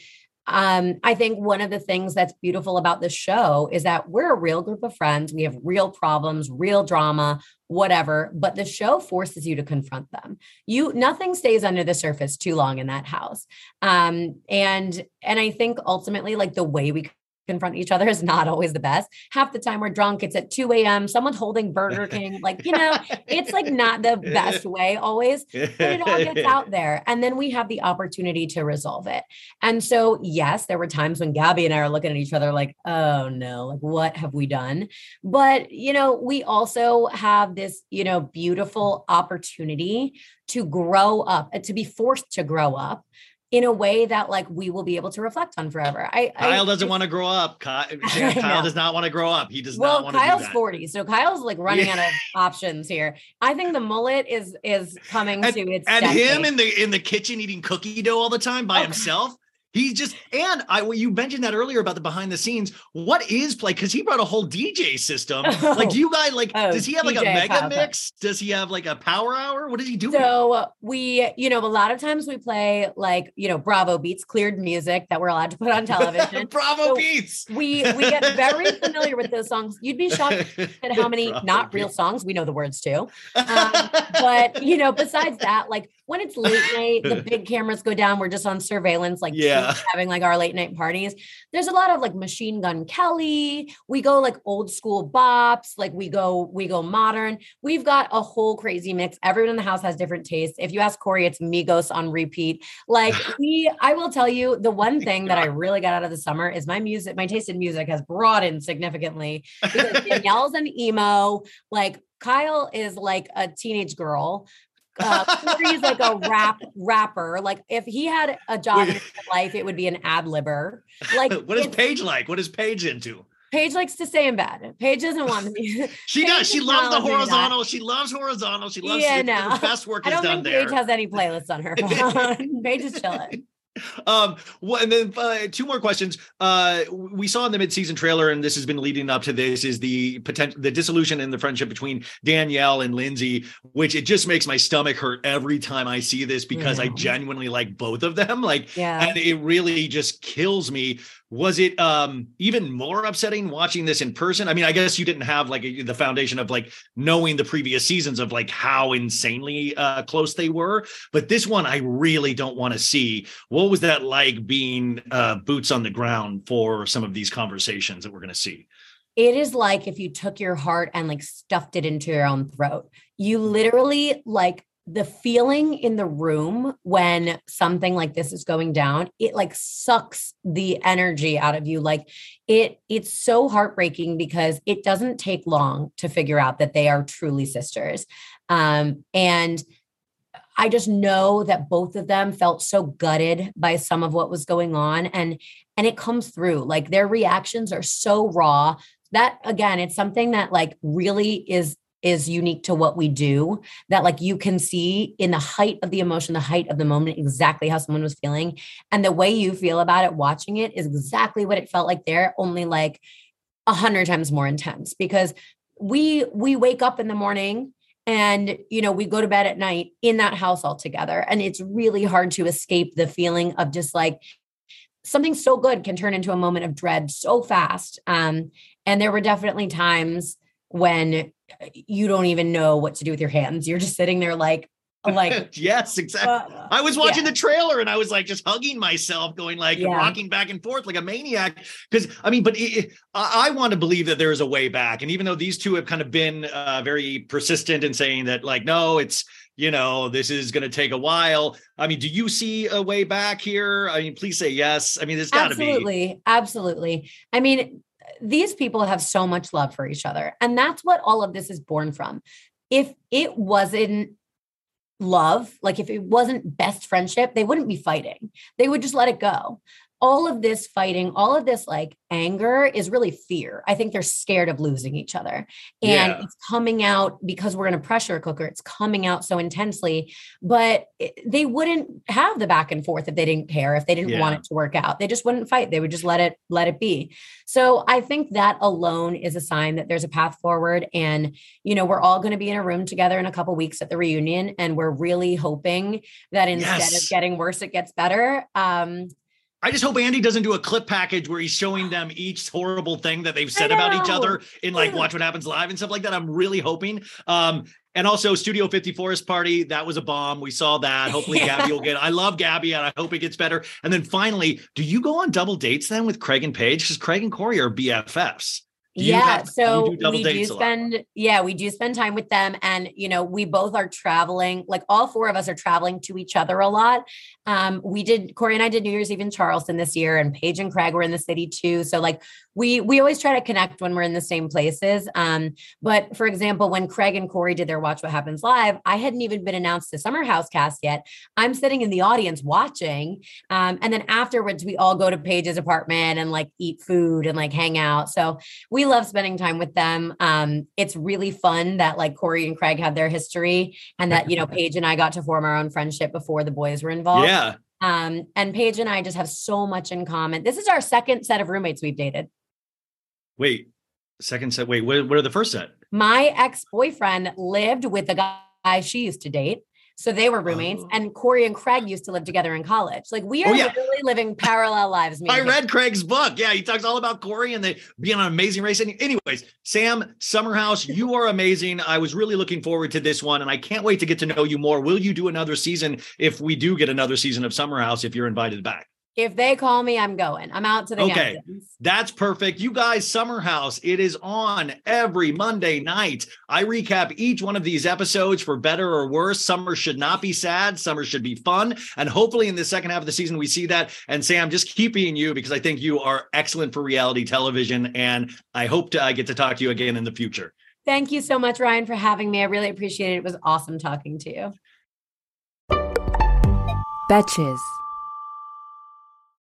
um, I think one of the things that's beautiful about this show is that we're a real group of friends. We have real problems, real drama, whatever, but the show forces you to confront them. You nothing stays under the surface too long in that house. Um, and and I think ultimately like the way we confront each other is not always the best. Half the time we're drunk, it's at 2 a.m. Someone's holding Burger King. Like, you know, it's like not the best way always, but it all gets out there. And then we have the opportunity to resolve it. And so, yes, there were times when Gabby and I are looking at each other like, oh no, like what have we done? But, you know, we also have this, you know, beautiful opportunity to grow up, uh, to be forced to grow up in a way that like we will be able to reflect on forever. I Kyle I, doesn't want to grow up. Kyle, Kyle does not want to grow up. He does well, not want Kyle's to. Kyle's 40, so Kyle's like running yeah. out of options here. I think the mullet is is coming and, to its and him in the in the kitchen eating cookie dough all the time by okay. himself. He's just and I you mentioned that earlier about the behind the scenes. What is play? Because he brought a whole DJ system. Oh. Like, do you guys like? Oh, does he have like DJ a mega mix? Does he have like a power hour? What does he do? So we, you know, a lot of times we play like you know Bravo beats, cleared music that we're allowed to put on television. Bravo so beats. We we get very familiar with those songs. You'd be shocked at how many Bravo not real songs we know the words to. Um, but you know, besides that, like when it's late night, the big cameras go down. We're just on surveillance, like yeah. having like our late night parties. There's a lot of like Machine Gun Kelly. We go like old school bops. Like we go we go modern. We've got a whole crazy mix. Everyone in the house has different tastes. If you ask Kory, it's Migos on repeat. Like we, I will tell you, the one thing that I really got out of the summer is my music. My taste in music has broadened significantly because Danielle's an emo. Like Kyle is like a teenage girl uh, Kory's like a rap rapper. Like if he had a job in life, it would be an ad libber. Like what is Paige like? What is Paige into? Paige likes to stay in bed. Paige doesn't want to be. she Paige does. She loves the horizontal. She loves horizontal. She loves yeah, no. the best work I don't think Paige has any playlists on her phone. Paige is chilling um well, and then uh, two more questions. Uh we saw in the mid-season trailer and this has been leading up to this is the potential the dissolution in the friendship between danielle and lindsay which it just makes my stomach hurt every time i see this because yeah. i genuinely like both of them like yeah. and it really just kills me. Was it um even more upsetting watching this in person? I mean i guess you didn't have like a, the foundation of like knowing the previous seasons of like how insanely uh close they were but this one i really don't want to see. What was that like being uh boots on the ground for some of these conversations that we're going to see? It is like if you took your heart and like stuffed it into your own throat. You literally like the feeling in the room when something like this is going down it like sucks the energy out of you. Like it it's so heartbreaking because it doesn't take long to figure out that they are truly sisters. Um and i just know that both of them felt so gutted by some of what was going on and and it comes through. Like their reactions are so raw. That again it's something that like really is is unique to what we do that like you can see in the height of the emotion the height of the moment exactly how someone was feeling and the way you feel about it watching it is exactly what it felt like. There only like a hundred times more intense because we we wake up in the morning and you know we go to bed at night in that house all together and it's really hard to escape the feeling of just like something so good can turn into a moment of dread so fast um and there were definitely times when you don't even know what to do with your hands. You're just sitting there like, like yes, exactly. Uh, I was watching yeah. the trailer and I was like just hugging myself, going like yeah. rocking back and forth like a maniac. Because I mean, but it, I, I, want to believe that there is a way back. And even though these two have kind of been uh, very persistent in saying that, like, no, it's you know, this is going to take a while. I mean, do you see a way back here? I mean, please say yes. I mean, there's got to be. Absolutely. Absolutely. I mean, these people have so much love for each other. And that's what all of this is born from. If it wasn't love, like if it wasn't best friendship, they wouldn't be fighting. They would just let it go all of this fighting, all of this like anger is really fear. I think they're scared of losing each other. And yeah. it's coming out because we're in a pressure cooker. It's coming out so intensely, but they wouldn't have the back and forth if they didn't care, if they didn't yeah. want it to work out. They just wouldn't fight. They would just let it let it be. So I think that alone is a sign that there's a path forward and you know, we're all going to be in a room together in a couple weeks at the reunion and we're really hoping that instead yes. of getting worse it gets better. Um I just hope Andy doesn't do a clip package where he's showing them each horrible thing that they've said about each other in like Watch What Happens Live and stuff like that. I'm really hoping. Um, and also Studio 54's party, that was a bomb. We saw that. Hopefully yeah. Gabby will get I love Gabby and I hope it gets better. And then finally, do you go on double dates then with Craig and Paige? Because Craig and Kory are BFFs yeah have, so do we do spend yeah we do spend time with them and you know we both are traveling like all four of us are traveling to each other a lot. Um we did kory and i did new year's eve in charleston this year and paige and craig were in the city too. So like we we always try to connect when we're in the same places. Um but for example when craig and kory did their watch what happens live i hadn't even been announced the summer house cast yet. I'm sitting in the audience watching um and then afterwards we all go to paige's apartment and like eat food and like hang out. So we love spending time with them. Um, it's really fun that like Kory and Craig had their history and that, you know, Paige and I got to form our own friendship before the boys were involved. Yeah. Um, and Paige and I just have so much in common. This is our second set of roommates we've dated. Wait, second set. Wait, what, what are the first set? My ex boyfriend lived with the guy she used to date. So they were roommates, oh. and Kory and Craig used to live together in college. Like we are oh, yeah. literally living parallel lives. I read Craig's book. Yeah, he talks all about Kory and they being an amazing race. Anyways, Sam Summerhouse, you are amazing. I was really looking forward to this one, and I can't wait to get to know you more. Will you do another season if we do get another season of Summerhouse? If you're invited back. If they call me, I'm going. I'm out to the okay. Hamptons. That's perfect. You guys, Summer House, it is on every Monday night. I recap each one of these episodes for better or worse. Summer should not be sad. Summer should be fun. And hopefully in the second half of the season, we see that. And Sam, just keeping you because I think you are excellent for reality television. And I hope to I get to talk to you again in the future. Thank you so much, Ryan, for having me. I really appreciate it. It was awesome talking to you. Betches.